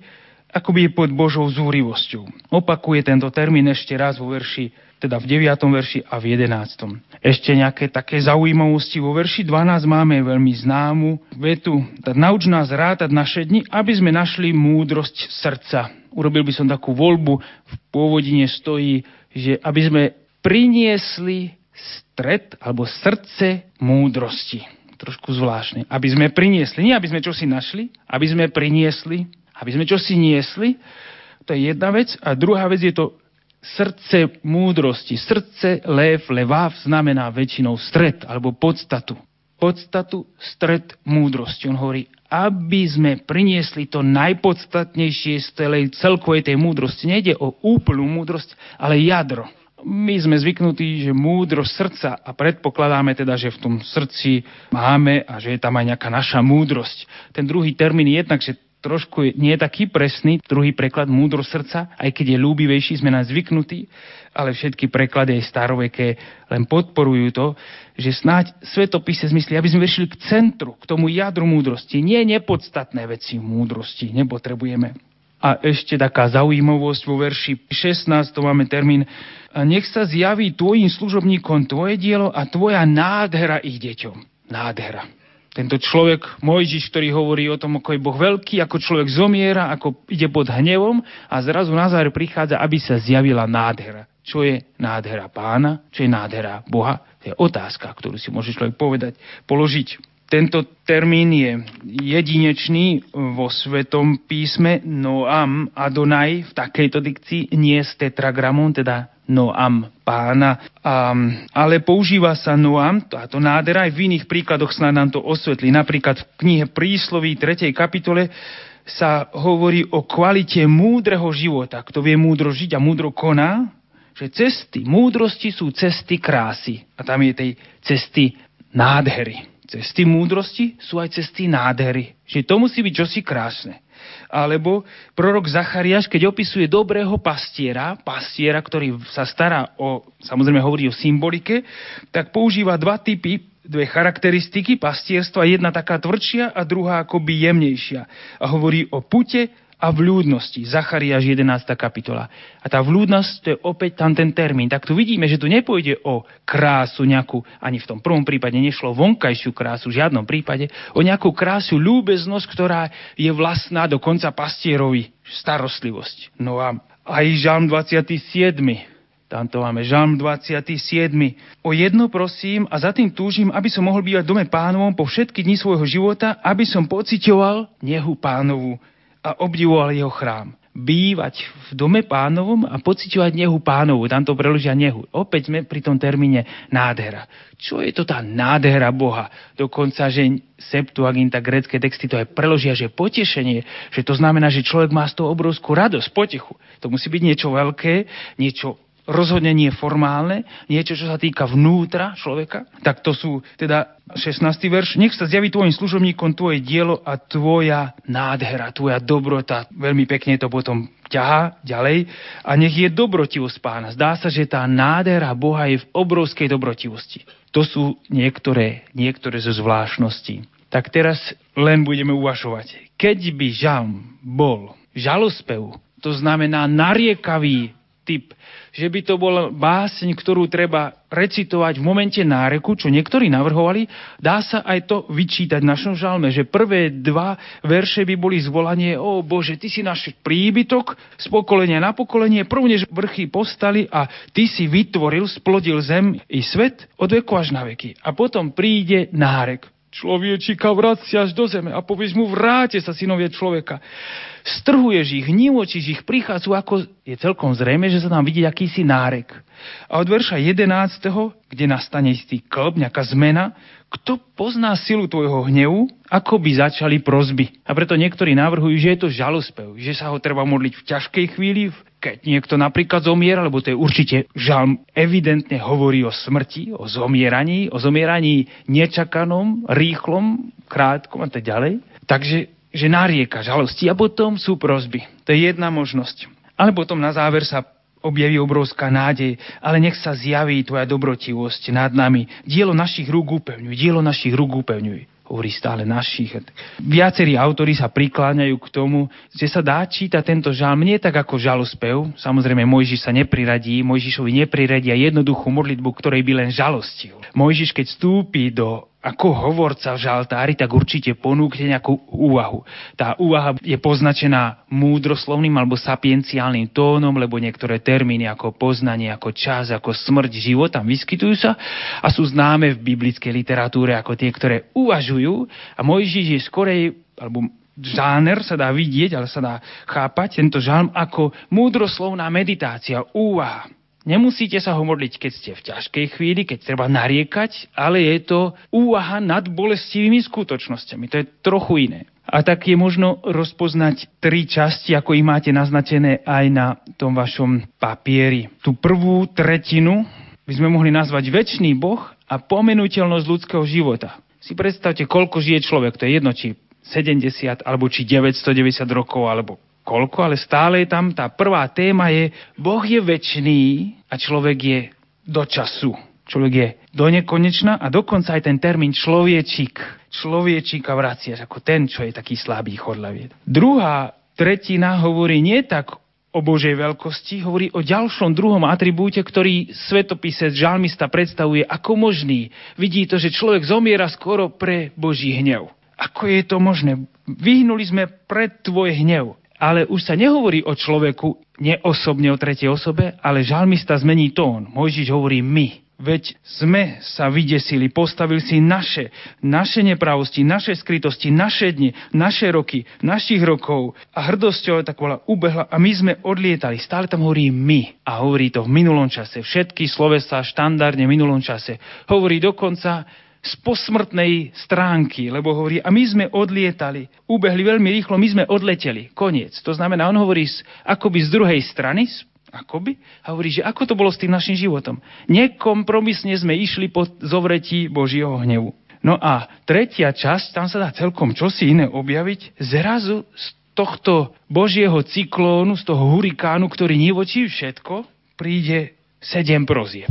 akoby je pod Božou zúrivosťou. Opakuje tento termín ešte raz vo verši teda v 9. verši a v 11. Ešte nejaké také zaujímavosti. Vo verši 12 máme veľmi známu vetu. Nauč nás rátať naše dni, aby sme našli múdrosť srdca. Urobil by som takú voľbu. V pôvodine stojí, že aby sme priniesli stred alebo srdce múdrosti. Trošku zvláštne. Aby sme priniesli. Nie aby sme čosi našli, aby sme priniesli, aby sme čosi niesli. To je jedna vec. A druhá vec je to srdce múdrosti. Srdce, lev, leváv znamená väčšinou stred alebo podstatu. Podstatu, stred múdrosti. On hovorí, aby sme priniesli to najpodstatnejšie z celej celkovej tej múdrosti. Nejde o úplnú múdrosť, ale jadro. My sme zvyknutí, že múdrosť srdca a predpokladáme teda, že v tom srdci máme a že je tam aj nejaká naša múdrosť. Ten druhý termín je jednak, že trošku nie je taký presný. Druhý preklad múdro srdca, aj keď je ľúbivejší, sme nás zvyknutí, ale všetky preklady aj staroveké len podporujú to, že snáď svetopise zmyslí, aby sme vyšli k centru, k tomu jadru múdrosti. Nie nepodstatné veci múdrosti nepotrebujeme. A ešte taká zaujímavosť vo verši 16, to máme termín nech sa zjaví tvojim služobníkom tvoje dielo a tvoja nádhera ich deťom. Nádhera. Tento človek, Mojžiš, ktorý hovorí o tom, ako je Boh veľký, ako človek zomiera, ako ide pod hnevom a zrazu na záver prichádza, aby sa zjavila nádhera. Čo je nádhera pána? Čo je nádhera Boha? Je otázka, ktorú si môže človek povedať, položiť. Tento termín je jedinečný vo Svetom písme Noam Adonai v takejto dikcii, nie s tetragramom, teda Noam pána. A, ale používa sa Noam, táto nádhera aj v iných príkladoch snad nám to osvetlí. Napríklad v knihe Prísloví 3. kapitole sa hovorí o kvalite múdreho života. Kto vie múdro žiť a múdro koná, že cesty múdrosti sú cesty krásy. A tam je tej cesty nádhery. Cesty múdrosti sú aj cesty nádhery. Že to musí byť čosi krásne. Alebo prorok Zachariáš, keď opisuje dobrého pastiera, pastiera, ktorý sa stará o, samozrejme hovorí o symbolike, tak používa dva typy, dve charakteristiky pastierstva, jedna taká tvrdšia a druhá akoby jemnejšia. A hovorí o pute a vľúdnosti. Zachariáš 11. kapitola. A tá vľúdnosť, to je opäť tam ten termín. Tak tu vidíme, že tu nepôjde o krásu nejakú, ani v tom prvom prípade nešlo vonkajšiu krásu, v žiadnom prípade, o nejakú krásu, ľúbeznosť, ktorá je vlastná dokonca pastierovi, starostlivosť. No a aj Žalm 27. Tamto máme Žalm 27. O jedno prosím a za tým túžim, aby som mohol bývať v dome pánovom po všetky dni svojho života, aby som pocitoval nehu pánovu a obdivoval jeho chrám. Bývať v dome pánovom a pociťovať nehu pánovu. Tam to preložia nehu. Opäť sme pri tom termíne nádhera. Čo je to tá nádhera Boha? Dokonca, že Septuaginta, grecké texty to aj preložia, že potešenie, že to znamená, že človek má z toho obrovskú radosť, potechu. To musí byť niečo veľké, niečo rozhodne nie formálne, niečo, čo sa týka vnútra človeka, tak to sú teda 16. verš. Nech sa zjaví tvojim služobníkom tvoje dielo a tvoja nádhera, tvoja dobrota. Veľmi pekne to potom ťahá ďalej. A nech je dobrotivosť pána. Zdá sa, že tá nádhera Boha je v obrovskej dobrotivosti. To sú niektoré, niektoré zo zvláštností. Tak teraz len budeme uvažovať. Keď by žalm bol žalospev, to znamená nariekavý typ, že by to bol báseň, ktorú treba recitovať v momente náreku, čo niektorí navrhovali, dá sa aj to vyčítať v našom žalme, že prvé dva verše by boli zvolanie, o Bože, ty si náš príbytok z pokolenia na pokolenie, prv než vrchy postali a ty si vytvoril, splodil zem i svet od veku až na veky. A potom príde nárek. Človečika vraciaš do zeme a povieš mu, vráte sa synovie človeka strhuješ ich, nivočíš ich, prichádzajú, ako je celkom zrejme, že sa tam vidí akýsi nárek. A od verša 11., kde nastane istý klb, nejaká zmena, kto pozná silu tvojho hnevu, ako by začali prozby. A preto niektorí navrhujú, že je to žalospev, že sa ho treba modliť v ťažkej chvíli, keď niekto napríklad zomiera, lebo to je určite žalm evidentne hovorí o smrti, o zomieraní, o zomieraní nečakanom, rýchlom, krátkom a tak ďalej. Takže že narieka žalosti a potom sú prozby. To je jedna možnosť. Ale potom na záver sa objaví obrovská nádej, ale nech sa zjaví tvoja dobrotivosť nad nami. Dielo našich rúk upevňuj, dielo našich rúk upevňuj hovorí stále našich. Viacerí autori sa prikláňajú k tomu, že sa dá čítať tento žalm nie tak ako žalospev. Samozrejme, Mojžiš sa nepriradí, Mojžišovi nepriradia jednoduchú modlitbu, ktorej by len žalostil. Mojžiš, keď vstúpi do ako hovorca v žaltári, tak určite ponúkne nejakú úvahu. Tá úvaha je poznačená múdroslovným alebo sapienciálnym tónom, lebo niektoré termíny ako poznanie, ako čas, ako smrť, život tam vyskytujú sa a sú známe v biblickej literatúre ako tie, ktoré uvažujú a Mojžiš je skorej, alebo žáner sa dá vidieť, ale sa dá chápať tento žalm ako múdroslovná meditácia, úvaha. Nemusíte sa ho modliť, keď ste v ťažkej chvíli, keď treba nariekať, ale je to úvaha nad bolestivými skutočnosťami. To je trochu iné. A tak je možno rozpoznať tri časti, ako ich máte naznačené aj na tom vašom papieri. Tú prvú tretinu by sme mohli nazvať väčší Boh a pomenuteľnosť ľudského života. Si predstavte, koľko žije človek. To je jedno, či 70 alebo či 990 rokov alebo koľko, ale stále je tam tá prvá téma je Boh je väčší a človek je do času. Človek je do nekonečna a dokonca aj ten termín človečík. Človečíka vraciaš ako ten, čo je taký slabý chodlavie. Druhá tretina hovorí nie tak o Božej veľkosti, hovorí o ďalšom druhom atribúte, ktorý svetopisec žalmista predstavuje ako možný. Vidí to, že človek zomiera skoro pre Boží hnev. Ako je to možné? Vyhnuli sme pred tvoj hnev. Ale už sa nehovorí o človeku neosobne o tretej osobe, ale žalmista zmení tón. Mojžiš hovorí my. Veď sme sa vydesili, postavili si naše, naše nepravosti, naše skrytosti, naše dni, naše roky, našich rokov a hrdosťou tak bola ubehla a my sme odlietali. Stále tam hovorí my a hovorí to v minulom čase. Všetky slovesa štandardne v minulom čase. Hovorí dokonca z posmrtnej stránky, lebo hovorí, a my sme odlietali, ubehli veľmi rýchlo, my sme odleteli, koniec. To znamená, on hovorí akoby z druhej strany, akoby, a hovorí, že ako to bolo s tým našim životom. Nekompromisne sme išli po zovretí Božieho hnevu. No a tretia časť, tam sa dá celkom čosi iné objaviť, zrazu z tohto Božieho cyklónu, z toho hurikánu, ktorý nivočí všetko, príde sedem prozieb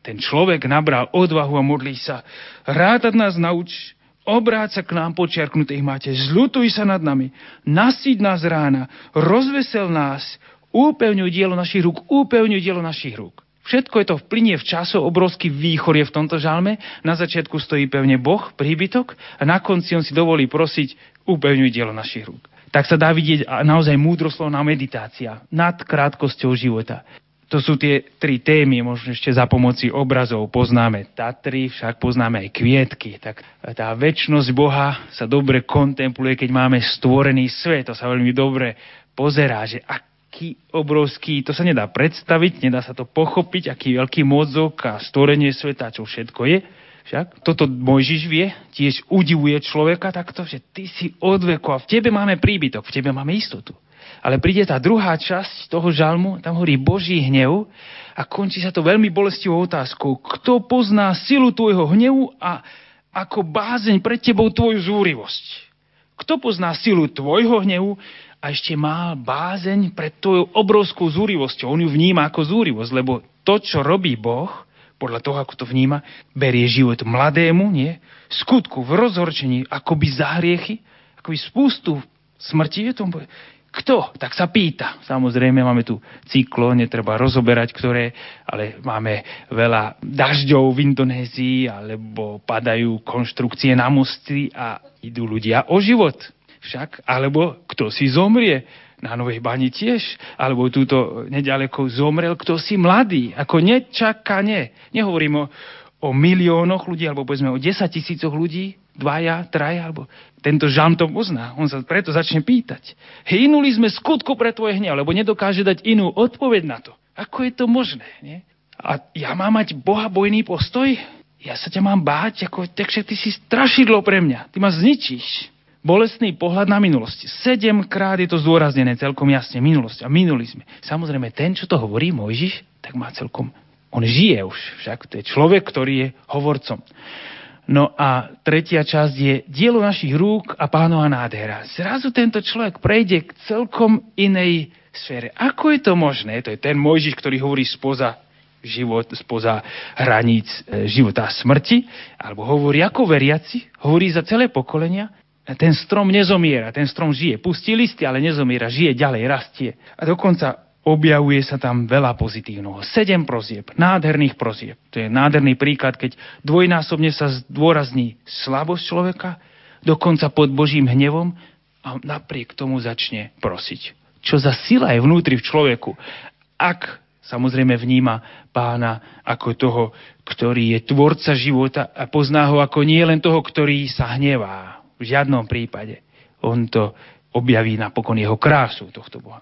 ten človek nabral odvahu a modlí sa. Rátať nás nauč, obráť sa k nám počiarknutých máte, zľutuj sa nad nami, nasíť nás rána, rozvesel nás, úplňuj dielo našich rúk, úplňuj dielo našich rúk. Všetko je to vplynie v času, obrovský výchor je v tomto žalme. Na začiatku stojí pevne Boh, príbytok a na konci on si dovolí prosiť, upevňuj dielo našich rúk. Tak sa dá vidieť naozaj múdroslovná meditácia nad krátkosťou života. To sú tie tri témy, možno ešte za pomoci obrazov poznáme Tatry, však poznáme aj kvietky. Tak tá väčnosť Boha sa dobre kontempluje, keď máme stvorený svet. To sa veľmi dobre pozerá, že aký obrovský, to sa nedá predstaviť, nedá sa to pochopiť, aký veľký mozog a stvorenie sveta, čo všetko je. Však toto Mojžiš vie, tiež udivuje človeka takto, že ty si odveko a v tebe máme príbytok, v tebe máme istotu. Ale príde tá druhá časť toho žalmu, tam hovorí Boží hnev a končí sa to veľmi bolestivou otázkou. Kto pozná silu tvojho hnevu a ako bázeň pred tebou tvoju zúrivosť? Kto pozná silu tvojho hnevu a ešte má bázeň pred tvojou obrovskou zúrivosťou? On ju vníma ako zúrivosť, lebo to, čo robí Boh, podľa toho, ako to vníma, berie život mladému, nie? Skutku, v rozhorčení, akoby za hriechy, akoby spústu smrti, je tomu kto? Tak sa pýta. Samozrejme, máme tu cyklo, netreba rozoberať, ktoré, ale máme veľa dažďov v Indonézii, alebo padajú konštrukcie na mosty a idú ľudia o život. Však, alebo kto si zomrie, na Novej Bani tiež, alebo túto nedaleko zomrel, kto si mladý, ako nečakane. Nehovorím o, o miliónoch ľudí, alebo povedzme o desať tisícoch ľudí, dvaja, traja, alebo tento žalm to pozná. On sa preto začne pýtať. Hynuli sme skutku pre tvoje hnev, lebo nedokáže dať inú odpoveď na to. Ako je to možné? Nie? A ja mám mať Boha bojný postoj? Ja sa ťa mám báť, ako, takže ty si strašidlo pre mňa. Ty ma zničíš. Bolestný pohľad na minulosti. Sedemkrát je to zdôraznené celkom jasne. Minulosť. A minuli sme. Samozrejme, ten, čo to hovorí Mojžiš, tak má celkom... On žije už. Však to je človek, ktorý je hovorcom. No a tretia časť je dielo našich rúk a pánova nádhera. Zrazu tento človek prejde k celkom inej sfére. Ako je to možné? To je ten Mojžiš, ktorý hovorí spoza život, spoza hraníc e, života a smrti, alebo hovorí ako veriaci, hovorí za celé pokolenia, ten strom nezomiera, ten strom žije. Pustí listy, ale nezomiera, žije ďalej, rastie. A dokonca objavuje sa tam veľa pozitívneho. Sedem prozieb, nádherných prozieb. To je nádherný príklad, keď dvojnásobne sa zdôrazní slabosť človeka, dokonca pod Božím hnevom a napriek tomu začne prosiť. Čo za sila je vnútri v človeku, ak samozrejme vníma pána ako toho, ktorý je tvorca života a pozná ho ako nie len toho, ktorý sa hnevá. V žiadnom prípade. On to objaví napokon jeho krásu tohto Boha.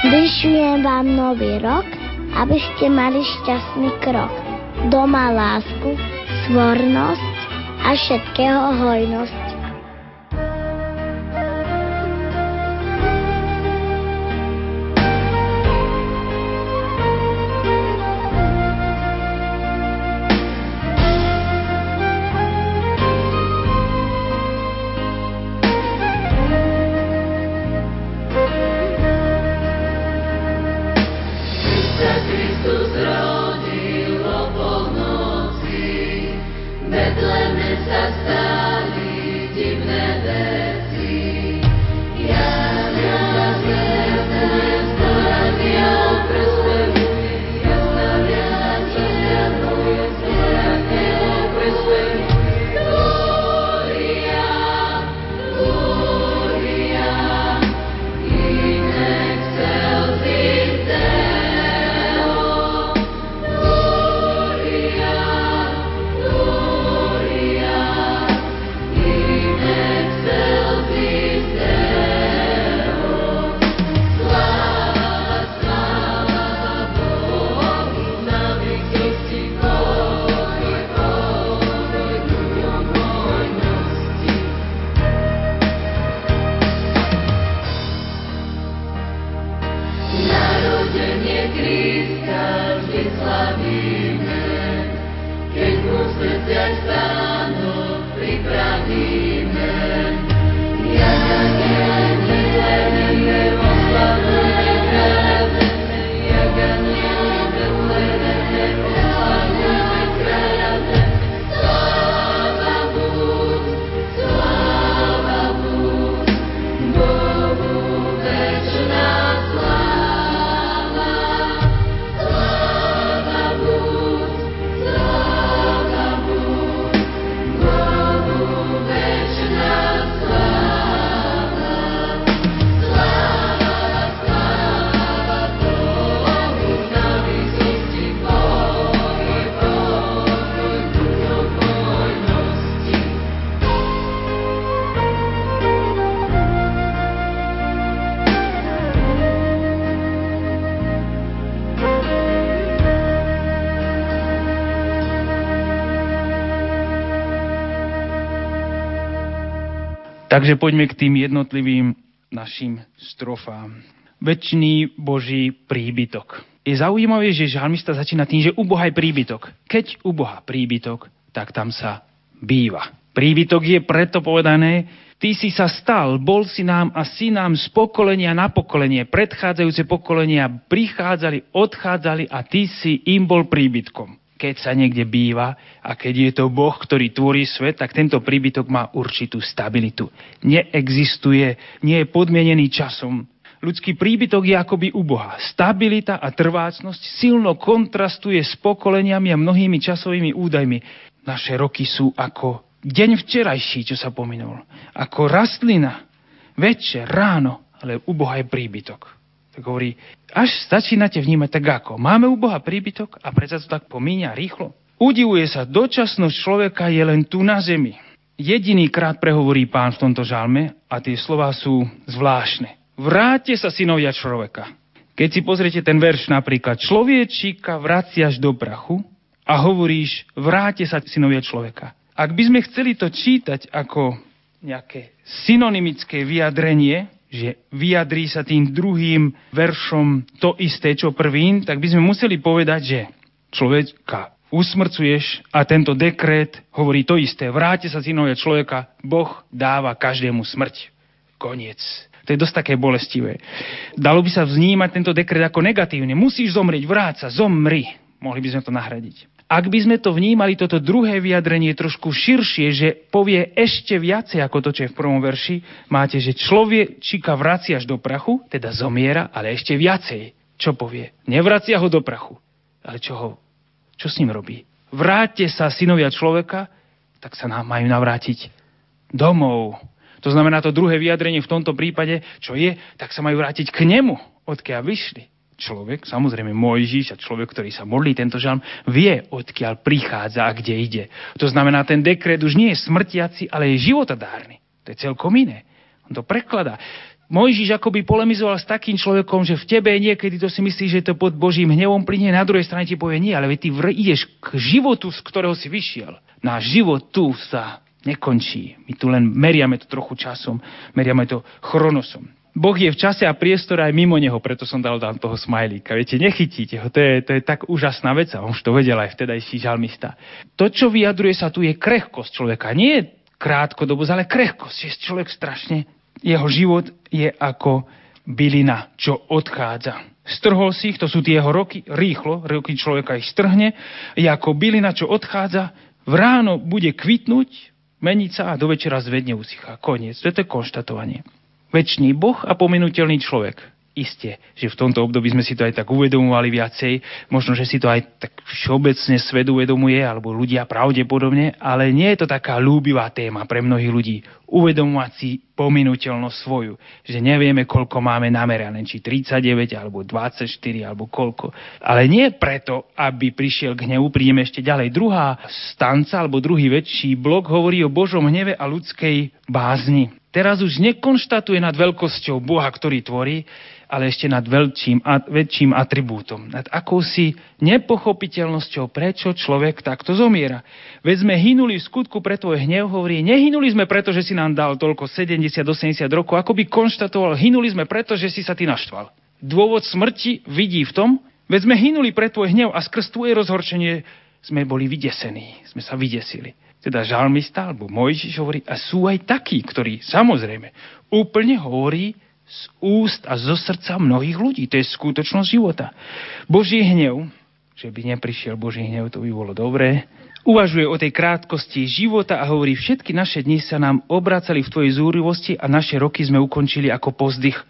Vyšujem vám nový rok, aby ste mali šťastný krok. Doma lásku, svornosť a všetkého hojnosť. Takže poďme k tým jednotlivým našim strofám. Večný Boží príbytok. Je zaujímavé, že žalmista začína tým, že ubohaj príbytok. Keď uboha príbytok, tak tam sa býva. Príbytok je preto povedané, ty si sa stal, bol si nám a si nám z pokolenia na pokolenie. Predchádzajúce pokolenia prichádzali, odchádzali a ty si im bol príbytkom keď sa niekde býva a keď je to Boh, ktorý tvorí svet, tak tento príbytok má určitú stabilitu. Neexistuje, nie je podmienený časom. Ľudský príbytok je akoby u Boha. Stabilita a trvácnosť silno kontrastuje s pokoleniami a mnohými časovými údajmi. Naše roky sú ako deň včerajší, čo sa pominul. Ako rastlina. Večer, ráno, ale u Boha je príbytok. Hovorí, až začínate vnímať tak ako. Máme u Boha príbytok a predsa to tak pomíňa rýchlo. Udivuje sa, dočasnosť človeka je len tu na zemi. Jediný krát prehovorí pán v tomto žalme a tie slova sú zvláštne. Vráte sa synovia človeka. Keď si pozriete ten verš napríklad, človečíka vraciaš do prachu a hovoríš, vráte sa synovia človeka. Ak by sme chceli to čítať ako nejaké synonymické vyjadrenie, že vyjadrí sa tým druhým veršom to isté, čo prvým, tak by sme museli povedať, že človeka usmrcuješ a tento dekret hovorí to isté. Vráte sa synovia človeka, Boh dáva každému smrť. Koniec. To je dosť také bolestivé. Dalo by sa vznímať tento dekret ako negatívne. Musíš zomrieť, vráť sa, zomri. Mohli by sme to nahradiť. Ak by sme to vnímali, toto druhé vyjadrenie trošku širšie, že povie ešte viacej ako to, čo je v prvom verši, máte, že človečika vraciaš do prachu, teda zomiera, ale ešte viacej. Čo povie? Nevracia ho do prachu. Ale čo ho, čo s ním robí? Vráťte sa, synovia človeka, tak sa nám majú navrátiť domov. To znamená to druhé vyjadrenie v tomto prípade, čo je, tak sa majú vrátiť k nemu, odkiaľ vyšli človek, samozrejme Mojžiš a človek, ktorý sa modlí tento žalm, vie, odkiaľ prichádza a kde ide. To znamená, ten dekret už nie je smrtiaci, ale je životodárny. To je celkom iné. On to prekladá. Mojžiš akoby polemizoval s takým človekom, že v tebe niekedy to si myslíš, že to pod Božím hnevom plynie, na druhej strane ti povie nie, ale ty ideš k životu, z ktorého si vyšiel. Náš život tu sa nekončí. My tu len meriame to trochu časom, meriame to chronosom. Boh je v čase a priestore aj mimo neho, preto som dal tam toho smajlíka. Viete, nechytíte ho, to je, to je tak úžasná vec a on už to vedel aj vtedajší žalmista. To, čo vyjadruje sa tu, je krehkosť človeka. Nie je krátkodobosť, ale krehkosť. Je človek strašne, jeho život je ako bylina, čo odchádza. Strhol si ich, to sú tie jeho roky, rýchlo, roky človeka ich strhne, je ako bylina, čo odchádza, v ráno bude kvitnúť, meniť sa a do večera zvedne usychá. Koniec. To je to konštatovanie. Večný Boh a pominutelný človek. Isté, že v tomto období sme si to aj tak uvedomovali viacej, možno, že si to aj tak všeobecne svet uvedomuje, alebo ľudia pravdepodobne, ale nie je to taká ľúbivá téma pre mnohých ľudí. Uvedomovať si pominuteľnosť svoju, že nevieme, koľko máme namerané, či 39, alebo 24, alebo koľko. Ale nie preto, aby prišiel k hnevu, prídeme ešte ďalej. Druhá stanca, alebo druhý väčší blok hovorí o Božom hneve a ľudskej bázni. Teraz už nekonštatuje nad veľkosťou Boha, ktorý tvorí, ale ešte nad veľčím, väčším atribútom. Nad akousi nepochopiteľnosťou, prečo človek takto zomiera. Veď sme hynuli v skutku pre tvoj hnev, hovorí, nehynuli sme preto, že si nám dal toľko 70-80 rokov, ako by konštatoval, hynuli sme preto, že si sa ty naštval. Dôvod smrti vidí v tom, veď sme hynuli pre tvoj hnev a skrz tvoje rozhorčenie sme boli vydesení, sme sa vydesili teda žalmista alebo Mojžiš hovorí, a sú aj takí, ktorí samozrejme úplne hovorí z úst a zo srdca mnohých ľudí. To je skutočnosť života. Boží hnev, že by neprišiel Boží hnev, to by bolo dobré, uvažuje o tej krátkosti života a hovorí, všetky naše dni sa nám obracali v tvojej zúrivosti a naše roky sme ukončili ako pozdych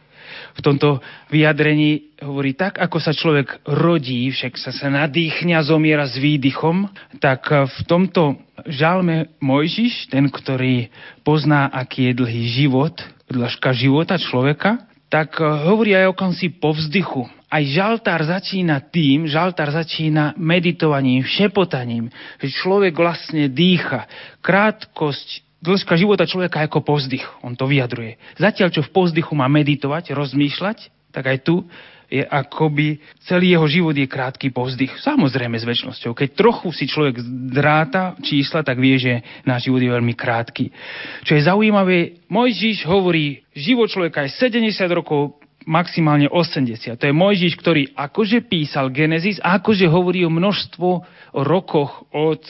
v tomto vyjadrení hovorí tak, ako sa človek rodí, však sa sa nadýchne a zomiera s výdychom, tak v tomto žalme Mojžiš, ten, ktorý pozná, aký je dlhý život, dĺžka života človeka, tak hovorí aj o konci povzdychu. Aj žaltár začína tým, žaltár začína meditovaním, šepotaním, že človek vlastne dýcha. Krátkosť dĺžka života človeka ako povzdych. On to vyjadruje. Zatiaľ, čo v povzdychu má meditovať, rozmýšľať, tak aj tu je akoby celý jeho život je krátky povzdych. Samozrejme s väčšnosťou. Keď trochu si človek dráta čísla, tak vie, že náš život je veľmi krátky. Čo je zaujímavé, Mojžiš hovorí, život človeka je 70 rokov, maximálne 80. To je Mojžiš, ktorý akože písal Genesis akože hovorí o množstvo o rokoch od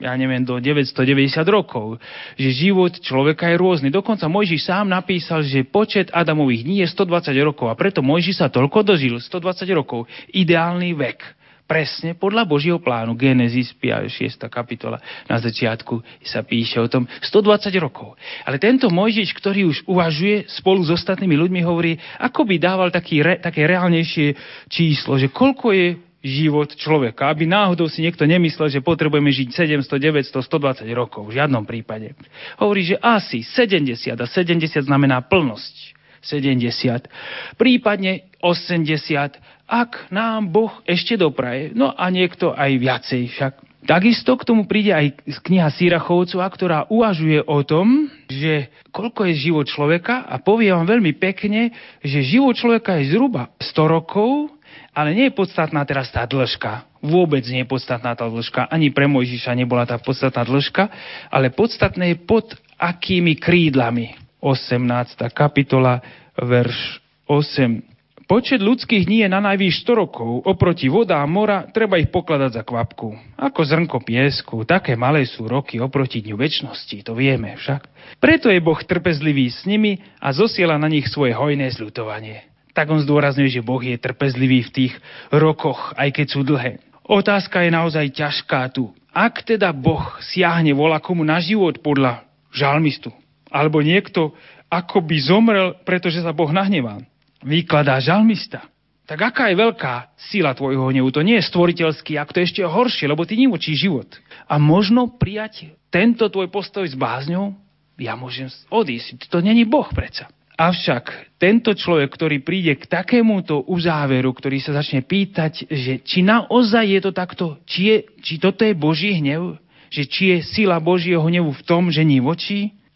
ja neviem, do 990 rokov. Že život človeka je rôzny. Dokonca Mojžiš sám napísal, že počet Adamových dní je 120 rokov a preto Mojžiš sa toľko dožil, 120 rokov. Ideálny vek. Presne podľa Božieho plánu. Genesis 5, 6. kapitola na začiatku sa píše o tom 120 rokov. Ale tento Mojžiš, ktorý už uvažuje spolu s ostatnými ľuďmi, hovorí, ako by dával taký re, také reálnejšie číslo, že koľko je život človeka. Aby náhodou si niekto nemyslel, že potrebujeme žiť 700, 900, 120 rokov. V žiadnom prípade. Hovorí, že asi 70 a 70 znamená plnosť. 70, prípadne 80, ak nám Boh ešte dopraje. No a niekto aj viacej však. Takisto k tomu príde aj kniha Sýrachovcova, ktorá uvažuje o tom, že koľko je život človeka a povie vám veľmi pekne, že život človeka je zhruba 100 rokov, ale nie je podstatná teraz tá dĺžka. Vôbec nie je podstatná tá dĺžka. Ani pre Mojžiša nebola tá podstatná dĺžka, ale podstatné je pod akými krídlami. 18. kapitola, verš 8. Počet ľudských dní je na najvýš 100 rokov. Oproti voda a mora treba ich pokladať za kvapku. Ako zrnko piesku, také malé sú roky oproti dňu väčšnosti, to vieme však. Preto je Boh trpezlivý s nimi a zosiela na nich svoje hojné zľutovanie tak on zdôrazňuje, že Boh je trpezlivý v tých rokoch, aj keď sú dlhé. Otázka je naozaj ťažká tu. Ak teda Boh siahne vola na život podľa žalmistu, alebo niekto ako by zomrel, pretože sa Boh nahneval, vykladá žalmista, tak aká je veľká sila tvojho hnevu? To nie je stvoriteľský, ak to je ešte horšie, lebo ty nemočí život. A možno prijať tento tvoj postoj s bázňou? Ja môžem odísť. To není Boh predsa. Avšak tento človek, ktorý príde k takémuto uzáveru, ktorý sa začne pýtať, že či naozaj je to takto, či, je, či toto je Boží hnev, že či je sila Božieho hnevu v tom, že nie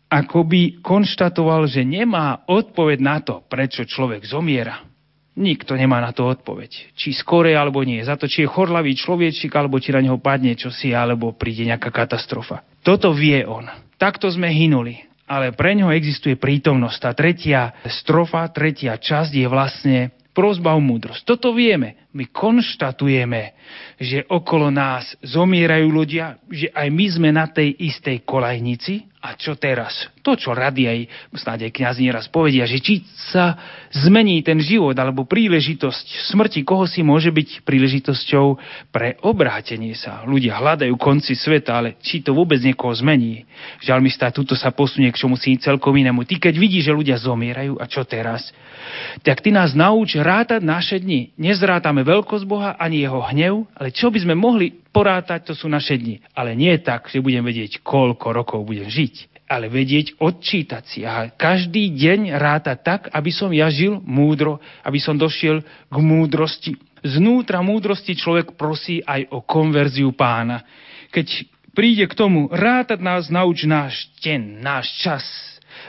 ako by konštatoval, že nemá odpoveď na to, prečo človek zomiera. Nikto nemá na to odpoveď. Či skore alebo nie. Za to, či je chorlavý človečik, alebo či na neho padne čosi, alebo príde nejaká katastrofa. Toto vie on. Takto sme hynuli ale pre ňo existuje prítomnosť. Tá tretia strofa, tretia časť je vlastne prozba o múdrosť. Toto vieme. My konštatujeme, že okolo nás zomierajú ľudia, že aj my sme na tej istej kolajnici a čo teraz? To, čo radi aj, snáď aj kniazy nieraz povedia, že či sa zmení ten život alebo príležitosť smrti, koho si môže byť príležitosťou pre obrátenie sa. Ľudia hľadajú konci sveta, ale či to vôbec niekoho zmení? Žalmista tuto sa posunie k čomu si celkom inému. Ty keď vidíš, že ľudia zomierajú, a čo teraz? Tak ty nás nauč rátať naše dni. Nezrátame veľkosť Boha ani jeho hnev, ale čo by sme mohli porátať, to sú naše dni. Ale nie tak, že budem vedieť, koľko rokov budem žiť, ale vedieť, odčítať si a každý deň rátať tak, aby som ja žil múdro, aby som došiel k múdrosti. Znútra múdrosti človek prosí aj o konverziu pána. Keď príde k tomu, rátať nás nauč náš ten, náš čas,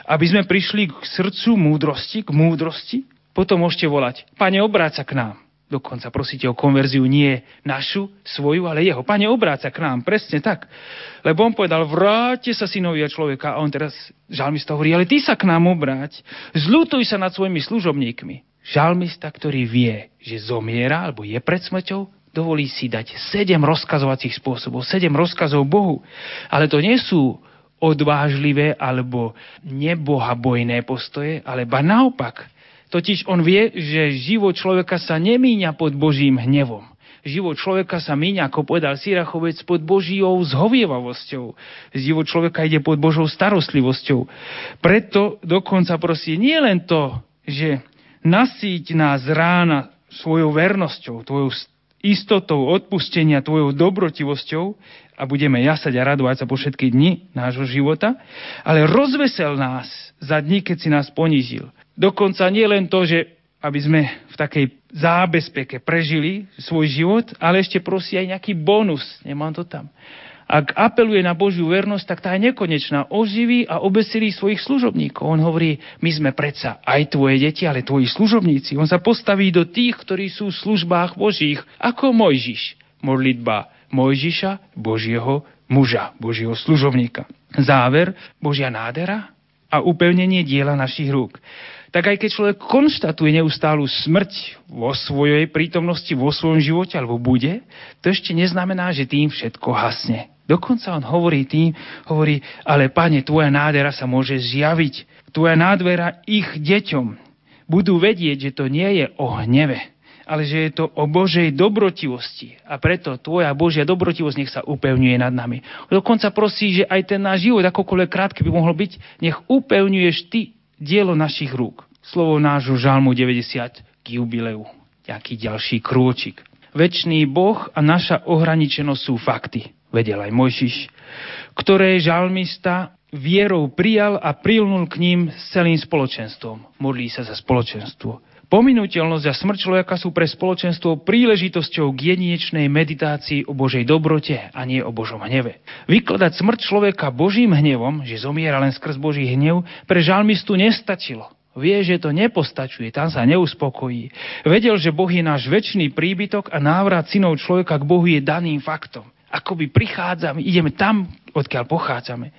aby sme prišli k srdcu múdrosti, k múdrosti, potom môžete volať, Pane, obráť sa k nám. Dokonca prosíte o konverziu nie našu, svoju, ale jeho. Pane, obráca k nám, presne tak. Lebo on povedal, vráte sa synovia človeka. A on teraz, žalmista hovorí, ale ty sa k nám obráť. Zlutuj sa nad svojimi služobníkmi. Žalmista, ktorý vie, že zomiera, alebo je pred smrťou, dovolí si dať sedem rozkazovacích spôsobov, sedem rozkazov Bohu. Ale to nie sú odvážlivé alebo nebohabojné postoje, ale ba naopak, Totiž on vie, že život človeka sa nemíňa pod Božím hnevom. Život človeka sa míňa, ako povedal Sirachovec, pod Božíou zhovievavosťou. Život človeka ide pod Božou starostlivosťou. Preto dokonca prosí nie len to, že nasíť nás rána svojou vernosťou, tvojou istotou odpustenia, tvojou dobrotivosťou a budeme jasať a radovať sa po všetky dni nášho života, ale rozvesel nás za dní, keď si nás ponížil. Dokonca nie len to, že aby sme v takej zábezpeke prežili svoj život, ale ešte prosí aj nejaký bonus. Nemám to tam. Ak apeluje na Božiu vernosť, tak tá je nekonečná. Oživí a obesilí svojich služobníkov. On hovorí, my sme predsa aj tvoje deti, ale tvoji služobníci. On sa postaví do tých, ktorí sú v službách Božích, ako Mojžiš. Modlitba Mojžiša, Božieho muža, Božieho služobníka. Záver, Božia nádera a upevnenie diela našich rúk tak aj keď človek konštatuje neustálu smrť vo svojej prítomnosti, vo svojom živote alebo bude, to ešte neznamená, že tým všetko hasne. Dokonca on hovorí tým, hovorí, ale pane, tvoja nádera sa môže zjaviť. Tvoja nádvera ich deťom. Budú vedieť, že to nie je o hneve, ale že je to o Božej dobrotivosti. A preto tvoja Božia dobrotivosť nech sa upevňuje nad nami. Dokonca prosí, že aj ten náš život, akokoľvek krátky by mohol byť, nech upevňuješ ty dielo našich rúk. Slovo nášho žalmu 90 k jubileu. Jaký ďalší krôčik. Večný Boh a naša ohraničenosť sú fakty, vedel aj Mojžiš, ktoré žalmista vierou prijal a prilnul k ním s celým spoločenstvom. Modlí sa za spoločenstvo. Pominuteľnosť a smrť človeka sú pre spoločenstvo príležitosťou k jedinečnej meditácii o Božej dobrote a nie o Božom hneve. Vykladať smrť človeka Božím hnevom, že zomiera len skrz Boží hnev, pre žalmistu nestačilo. Vie, že to nepostačuje, tam sa neuspokojí. Vedel, že Boh je náš väčší príbytok a návrat synov človeka k Bohu je daným faktom. Akoby prichádzame, ideme tam, odkiaľ pochádzame.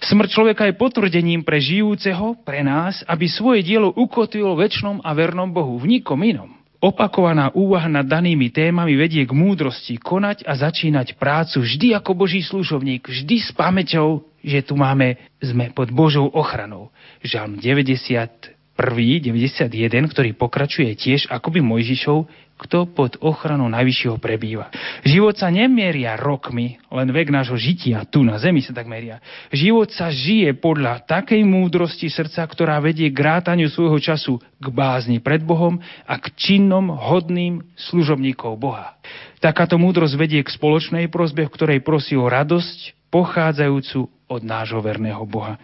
Smrť človeka je potvrdením pre žijúceho, pre nás, aby svoje dielo ukotvilo väčšnom a vernom Bohu, v nikom inom. Opakovaná úvaha nad danými témami vedie k múdrosti konať a začínať prácu vždy ako Boží služobník, vždy s pamäťou, že tu máme, sme pod Božou ochranou. Žalm 91, 91, ktorý pokračuje tiež akoby Mojžišov, kto pod ochranou Najvyššieho prebýva. Život sa nemieria rokmi, len vek nášho žitia, tu na zemi sa tak meria. Život sa žije podľa takej múdrosti srdca, ktorá vedie k rátaniu svojho času k bázni pred Bohom a k činnom, hodným služobníkov Boha. Takáto múdrosť vedie k spoločnej prozbe, v ktorej prosí o radosť, pochádzajúcu od nášho verného Boha.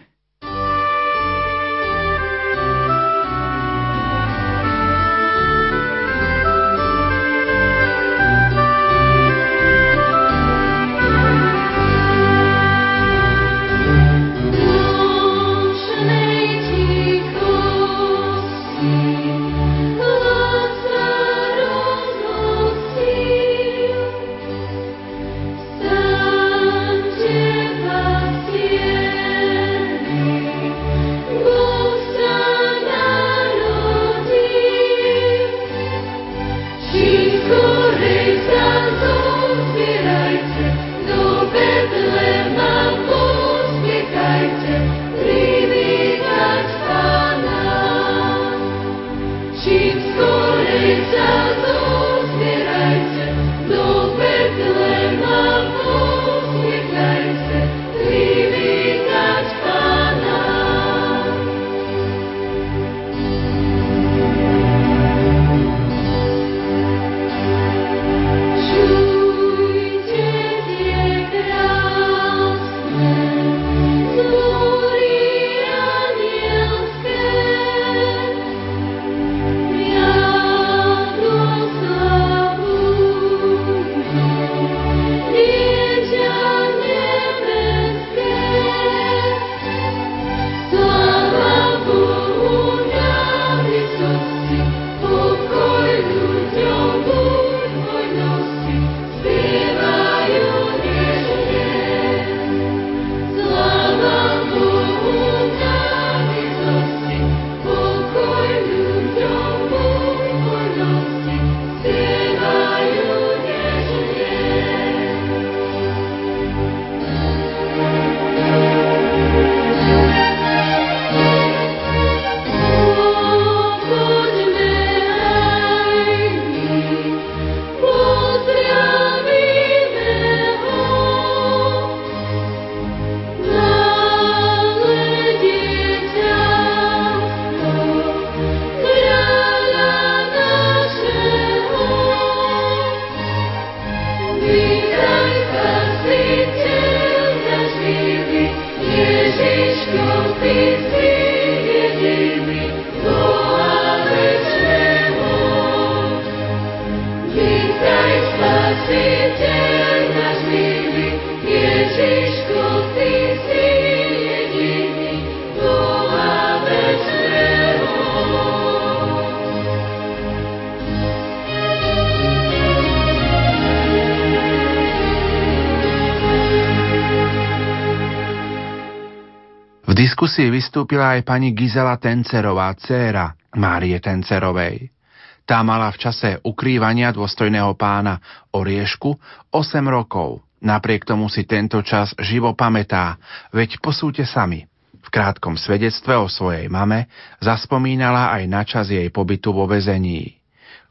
Diskusii vystúpila aj pani Gizela Tencerová, dcéra Márie Tencerovej. Tá mala v čase ukrývania dôstojného pána Oriešku 8 rokov. Napriek tomu si tento čas živo pamätá, veď posúďte sami. V krátkom svedectve o svojej mame zaspomínala aj na čas jej pobytu vo vezení.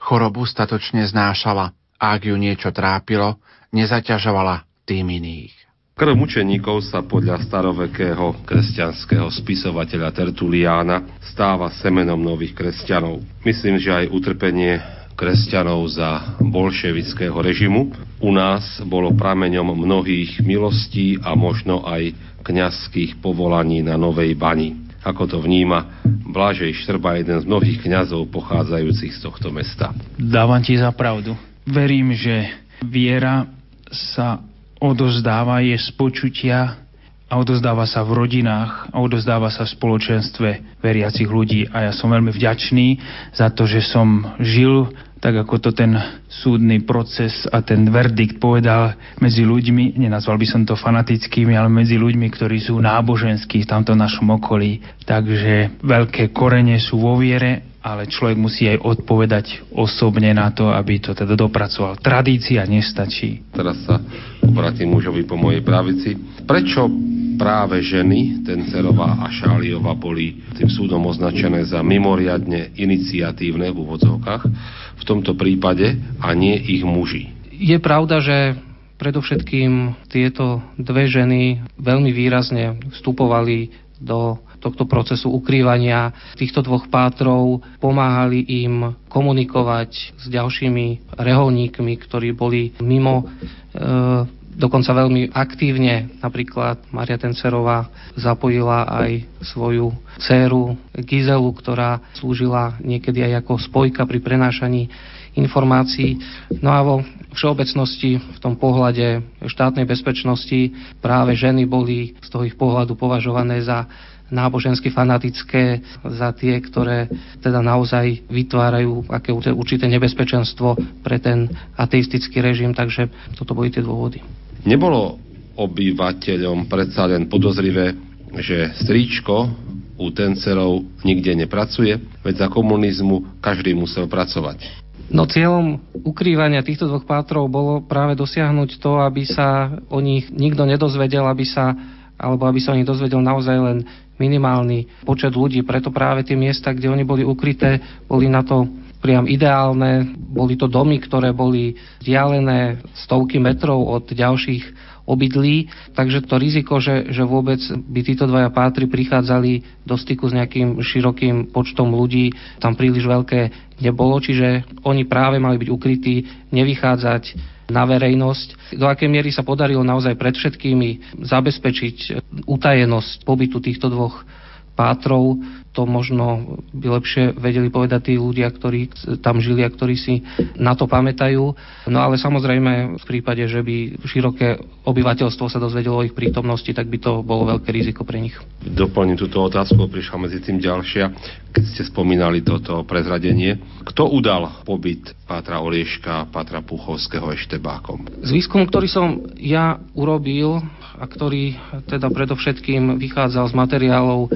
Chorobu statočne znášala a ak ju niečo trápilo, nezaťažovala tým iných. Krv mučeníkov sa podľa starovekého kresťanského spisovateľa Tertuliána stáva semenom nových kresťanov. Myslím, že aj utrpenie kresťanov za bolševického režimu u nás bolo prameňom mnohých milostí a možno aj kňazských povolaní na Novej Bani. Ako to vníma Blažej Štrba, jeden z mnohých kňazov pochádzajúcich z tohto mesta. Dávam ti za pravdu. Verím, že viera sa odozdáva je z počutia a odozdáva sa v rodinách a odozdáva sa v spoločenstve veriacich ľudí. A ja som veľmi vďačný za to, že som žil tak ako to ten súdny proces a ten verdikt povedal medzi ľuďmi, nenazval by som to fanatickými, ale medzi ľuďmi, ktorí sú náboženskí v tamto našom okolí. Takže veľké korene sú vo viere ale človek musí aj odpovedať osobne na to, aby to teda dopracoval. Tradícia nestačí. Teraz sa obratím mužovi po mojej pravici. Prečo práve ženy Tencerová a Šáliova boli tým súdom označené za mimoriadne iniciatívne v úvodzovkách v tomto prípade a nie ich muži? Je pravda, že predovšetkým tieto dve ženy veľmi výrazne vstupovali do tohto procesu ukrývania týchto dvoch pátrov, pomáhali im komunikovať s ďalšími reholníkmi, ktorí boli mimo e, dokonca veľmi aktívne. Napríklad Maria Tencerová zapojila aj svoju dceru Gizelu, ktorá slúžila niekedy aj ako spojka pri prenášaní informácií. No a vo všeobecnosti v tom pohľade štátnej bezpečnosti práve ženy boli z toho ich pohľadu považované za nábožensky fanatické, za tie, ktoré teda naozaj vytvárajú aké určité nebezpečenstvo pre ten ateistický režim, takže toto boli tie dôvody. Nebolo obyvateľom predsa len podozrivé, že stríčko u tencerov nikde nepracuje, veď za komunizmu každý musel pracovať. No cieľom ukrývania týchto dvoch pátrov bolo práve dosiahnuť to, aby sa o nich nikto nedozvedel, aby sa, alebo aby sa o nich dozvedel naozaj len minimálny počet ľudí. Preto práve tie miesta, kde oni boli ukryté, boli na to priam ideálne. Boli to domy, ktoré boli vzdialené stovky metrov od ďalších obydlí, takže to riziko, že, že vôbec by títo dvaja pátry prichádzali do styku s nejakým širokým počtom ľudí, tam príliš veľké nebolo, čiže oni práve mali byť ukrytí, nevychádzať na verejnosť. Do akej miery sa podarilo naozaj pred všetkými zabezpečiť utajenosť pobytu týchto dvoch pátrov, to možno by lepšie vedeli povedať tí ľudia, ktorí tam žili a ktorí si na to pamätajú. No ale samozrejme v prípade, že by široké obyvateľstvo sa dozvedelo o ich prítomnosti, tak by to bolo veľké riziko pre nich. Doplním túto otázku, prišla medzi tým ďalšia. Keď ste spomínali toto prezradenie, kto udal pobyt Pátra Orieška, Pátra Puchovského Eštebákom? Z výskumu, ktorý som ja urobil a ktorý teda predovšetkým vychádzal z materiálov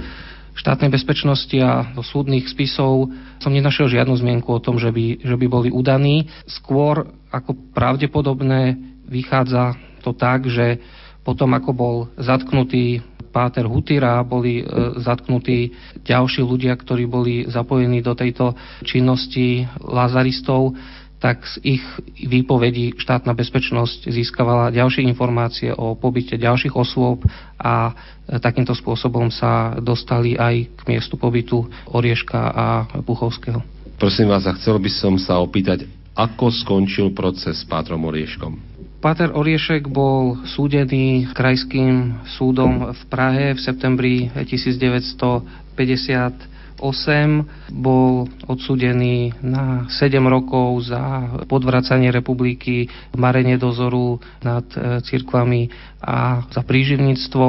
štátnej bezpečnosti a do súdnych spisov som nenašiel žiadnu zmienku o tom, že by, že by boli udaní. Skôr ako pravdepodobné vychádza to tak, že potom ako bol zatknutý Páter Hutira, boli e, zatknutí ďalší ľudia, ktorí boli zapojení do tejto činnosti lazaristov, tak z ich výpovedí štátna bezpečnosť získavala ďalšie informácie o pobyte ďalších osôb a e, takýmto spôsobom sa dostali aj k miestu pobytu Orieška a Puchovského. Prosím vás, a chcel by som sa opýtať, ako skončil proces s Pátrom Orieškom? Páter Oriešek bol súdený krajským súdom v Prahe v septembri 1950 bol odsudený na 7 rokov za podvracanie republiky, marenie dozoru nad e, cirkvami a za príživníctvo.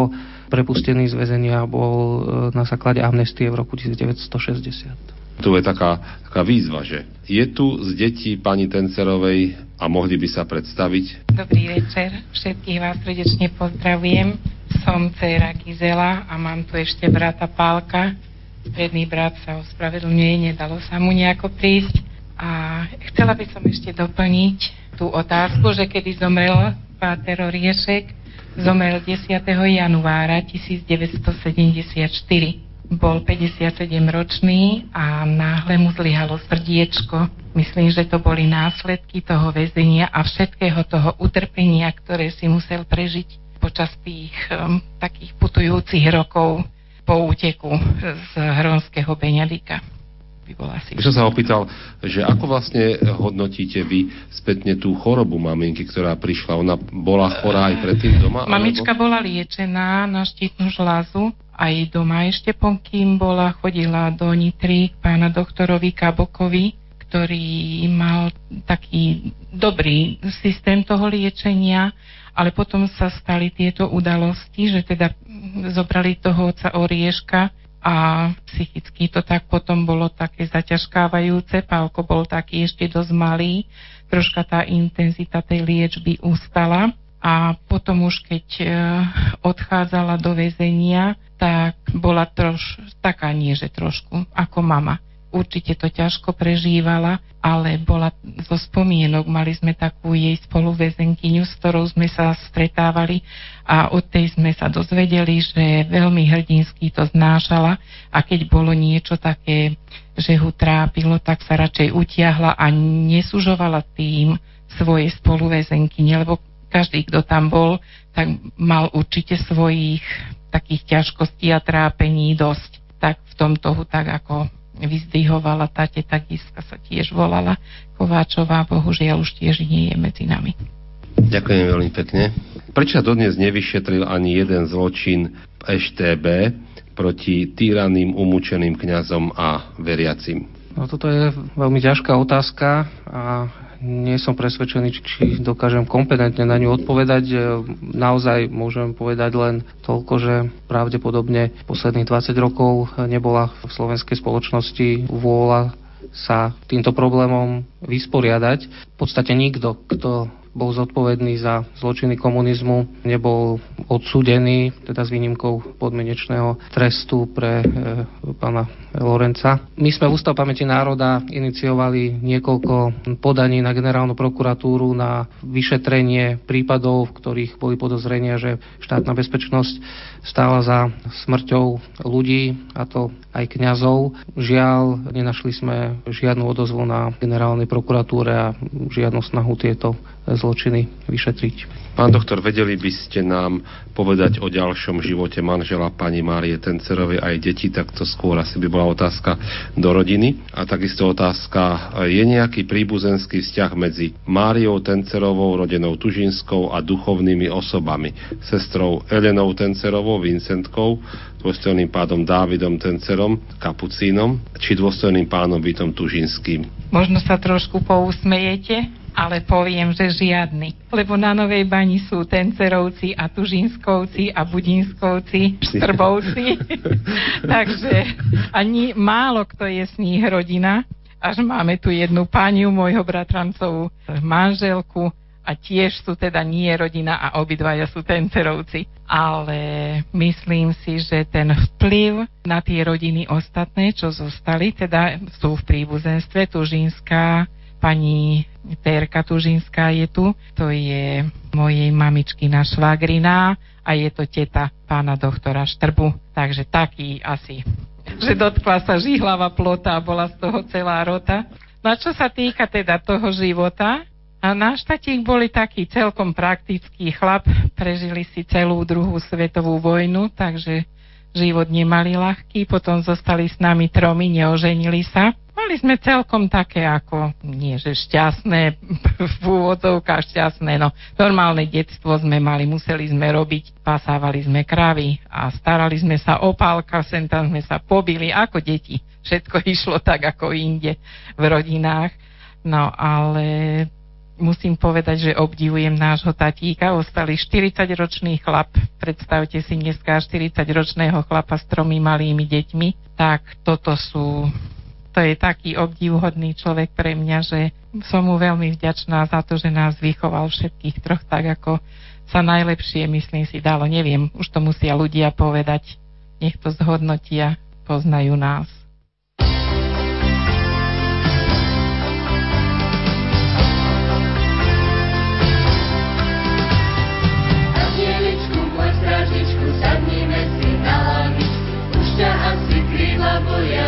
Prepustený z väzenia bol e, na základe amnestie v roku 1960. Tu je taká, taká výzva, že je tu z detí pani Tencerovej a mohli by sa predstaviť? Dobrý večer, všetkých vás srdečne pozdravujem. som dcera Gizela a mám tu ešte brata Pálka. Predný brat sa ospravedlňuje, nedalo sa mu nejako prísť. A chcela by som ešte doplniť tú otázku, že kedy zomrel Páter Riešek, zomrel 10. januára 1974 bol 57 ročný a náhle mu zlyhalo srdiečko. Myslím, že to boli následky toho väzenia a všetkého toho utrpenia, ktoré si musel prežiť počas tých um, takých putujúcich rokov po úteku z Hronského Beňadika by bol asi. By som sa opýtal, že ako vlastne hodnotíte vy spätne tú chorobu maminky, ktorá prišla? Ona bola chorá aj predtým doma? Mamička alebo? bola liečená na štítnu žlázu aj doma ešte pokým bola, chodila do Nitry k pána doktorovi Kabokovi, ktorý mal taký dobrý systém toho liečenia, ale potom sa stali tieto udalosti, že teda zobrali toho oca Orieška a psychicky to tak potom bolo také zaťažkávajúce. Pálko bol taký ešte dosť malý, troška tá intenzita tej liečby ustala a potom už keď e, odchádzala do väzenia, tak bola troš, taká nie, že trošku ako mama určite to ťažko prežívala, ale bola zo spomienok. Mali sme takú jej spoluväzenkyňu, s ktorou sme sa stretávali a od tej sme sa dozvedeli, že veľmi hrdinsky to znášala a keď bolo niečo také, že ho trápilo, tak sa radšej utiahla a nesužovala tým svoje spoluväzenkyne, lebo každý, kto tam bol, tak mal určite svojich takých ťažkostí a trápení dosť. Tak v tomto tak ako vyzdvihovala tá teta Giska sa tiež volala Kováčová, bohužiaľ už tiež nie je medzi nami. Ďakujem veľmi pekne. Prečo dodnes nevyšetril ani jeden zločin EŠTB proti týraným, umúčeným kňazom a veriacim? No toto je veľmi ťažká otázka a nie som presvedčený, či dokážem kompetentne na ňu odpovedať. E, naozaj môžem povedať len toľko, že pravdepodobne posledných 20 rokov nebola v slovenskej spoločnosti vôľa sa týmto problémom vysporiadať. V podstate nikto, kto bol zodpovedný za zločiny komunizmu, nebol odsúdený, teda s výnimkou podmienečného trestu pre e, pána Lorenca. My sme v Ústav pamäti národa iniciovali niekoľko podaní na generálnu prokuratúru na vyšetrenie prípadov, v ktorých boli podozrenia, že štátna bezpečnosť stála za smrťou ľudí, a to aj kňazov. Žiaľ, nenašli sme žiadnu odozvu na generálnej prokuratúre a žiadnu snahu tieto zločiny vyšetriť. Pán doktor, vedeli by ste nám povedať o ďalšom živote manžela pani Márie Tencerovej aj deti, tak to skôr asi by bola otázka do rodiny. A takisto otázka, je nejaký príbuzenský vzťah medzi Máriou Tencerovou, rodenou Tužinskou a duchovnými osobami, sestrou Elenou Tencerovou, Vincentkou, dôstojným pádom Dávidom Tencerom, kapucínom, či dôstojným pánom Vitom Tužinským. Možno sa trošku pousmejete, ale poviem, že žiadny. Lebo na Novej bani sú Tencerovci a Tužinskovci a Budinskovci, Štrbovci. (laughs) Takže ani málo kto je z nich rodina. Až máme tu jednu paniu, môjho bratrancovú manželku a tiež sú teda nie rodina a obidvaja sú Tencerovci. Ale myslím si, že ten vplyv na tie rodiny ostatné, čo zostali, teda sú v príbuzenstve Tužinská, pani Terka Tužinská je tu, to je mojej mamičkina švagrina a je to teta pána doktora Štrbu. Takže taký asi, že dotkla sa žihlava plota a bola z toho celá rota. No a čo sa týka teda toho života, a náš tatík boli taký celkom praktický chlap, prežili si celú druhú svetovú vojnu, takže život nemali ľahký, potom zostali s nami tromi, neoženili sa. Mali sme celkom také ako, nie že šťastné, (laughs) v úvodzovkách šťastné, no normálne detstvo sme mali, museli sme robiť, pasávali sme kravy a starali sme sa o pálka, sem tam sme sa pobili ako deti. Všetko (laughs) išlo tak ako inde v rodinách. No ale musím povedať, že obdivujem nášho tatíka. Ostali 40-ročný chlap, predstavte si dneska 40-ročného chlapa s tromi malými deťmi, tak toto sú to je taký obdivhodný človek pre mňa, že som mu veľmi vďačná za to, že nás vychoval všetkých troch tak, ako sa najlepšie, myslím si, dalo. Neviem, už to musia ľudia povedať. Nech to zhodnotia, poznajú nás. sadnime si na lavičku, už ťa asi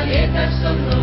lietaš so mnou.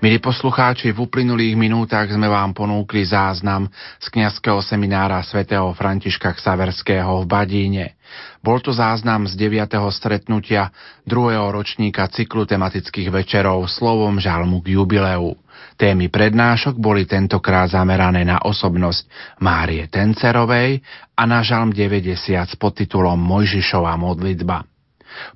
Milí poslucháči, v uplynulých minútach sme vám ponúkli záznam z kňazského seminára svätého Františka Xaverského v Badíne. Bol to záznam z 9. stretnutia druhého ročníka cyklu tematických večerov slovom žalmu k jubileu. Témy prednášok boli tentokrát zamerané na osobnosť Márie Tencerovej a na žalm 90 s podtitulom Mojžišová modlitba.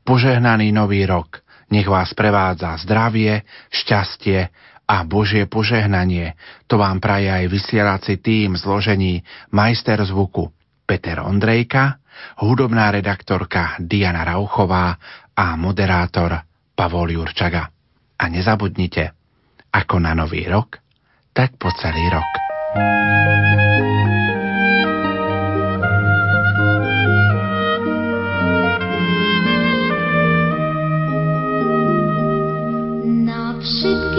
Požehnaný nový rok – nech vás prevádza zdravie, šťastie a Božie požehnanie. To vám praje aj vysielací tým zložení majster zvuku Peter Ondrejka, hudobná redaktorka Diana Rauchová a moderátor Pavol Jurčaga. A nezabudnite, ako na nový rok, tak po celý rok. thank you 是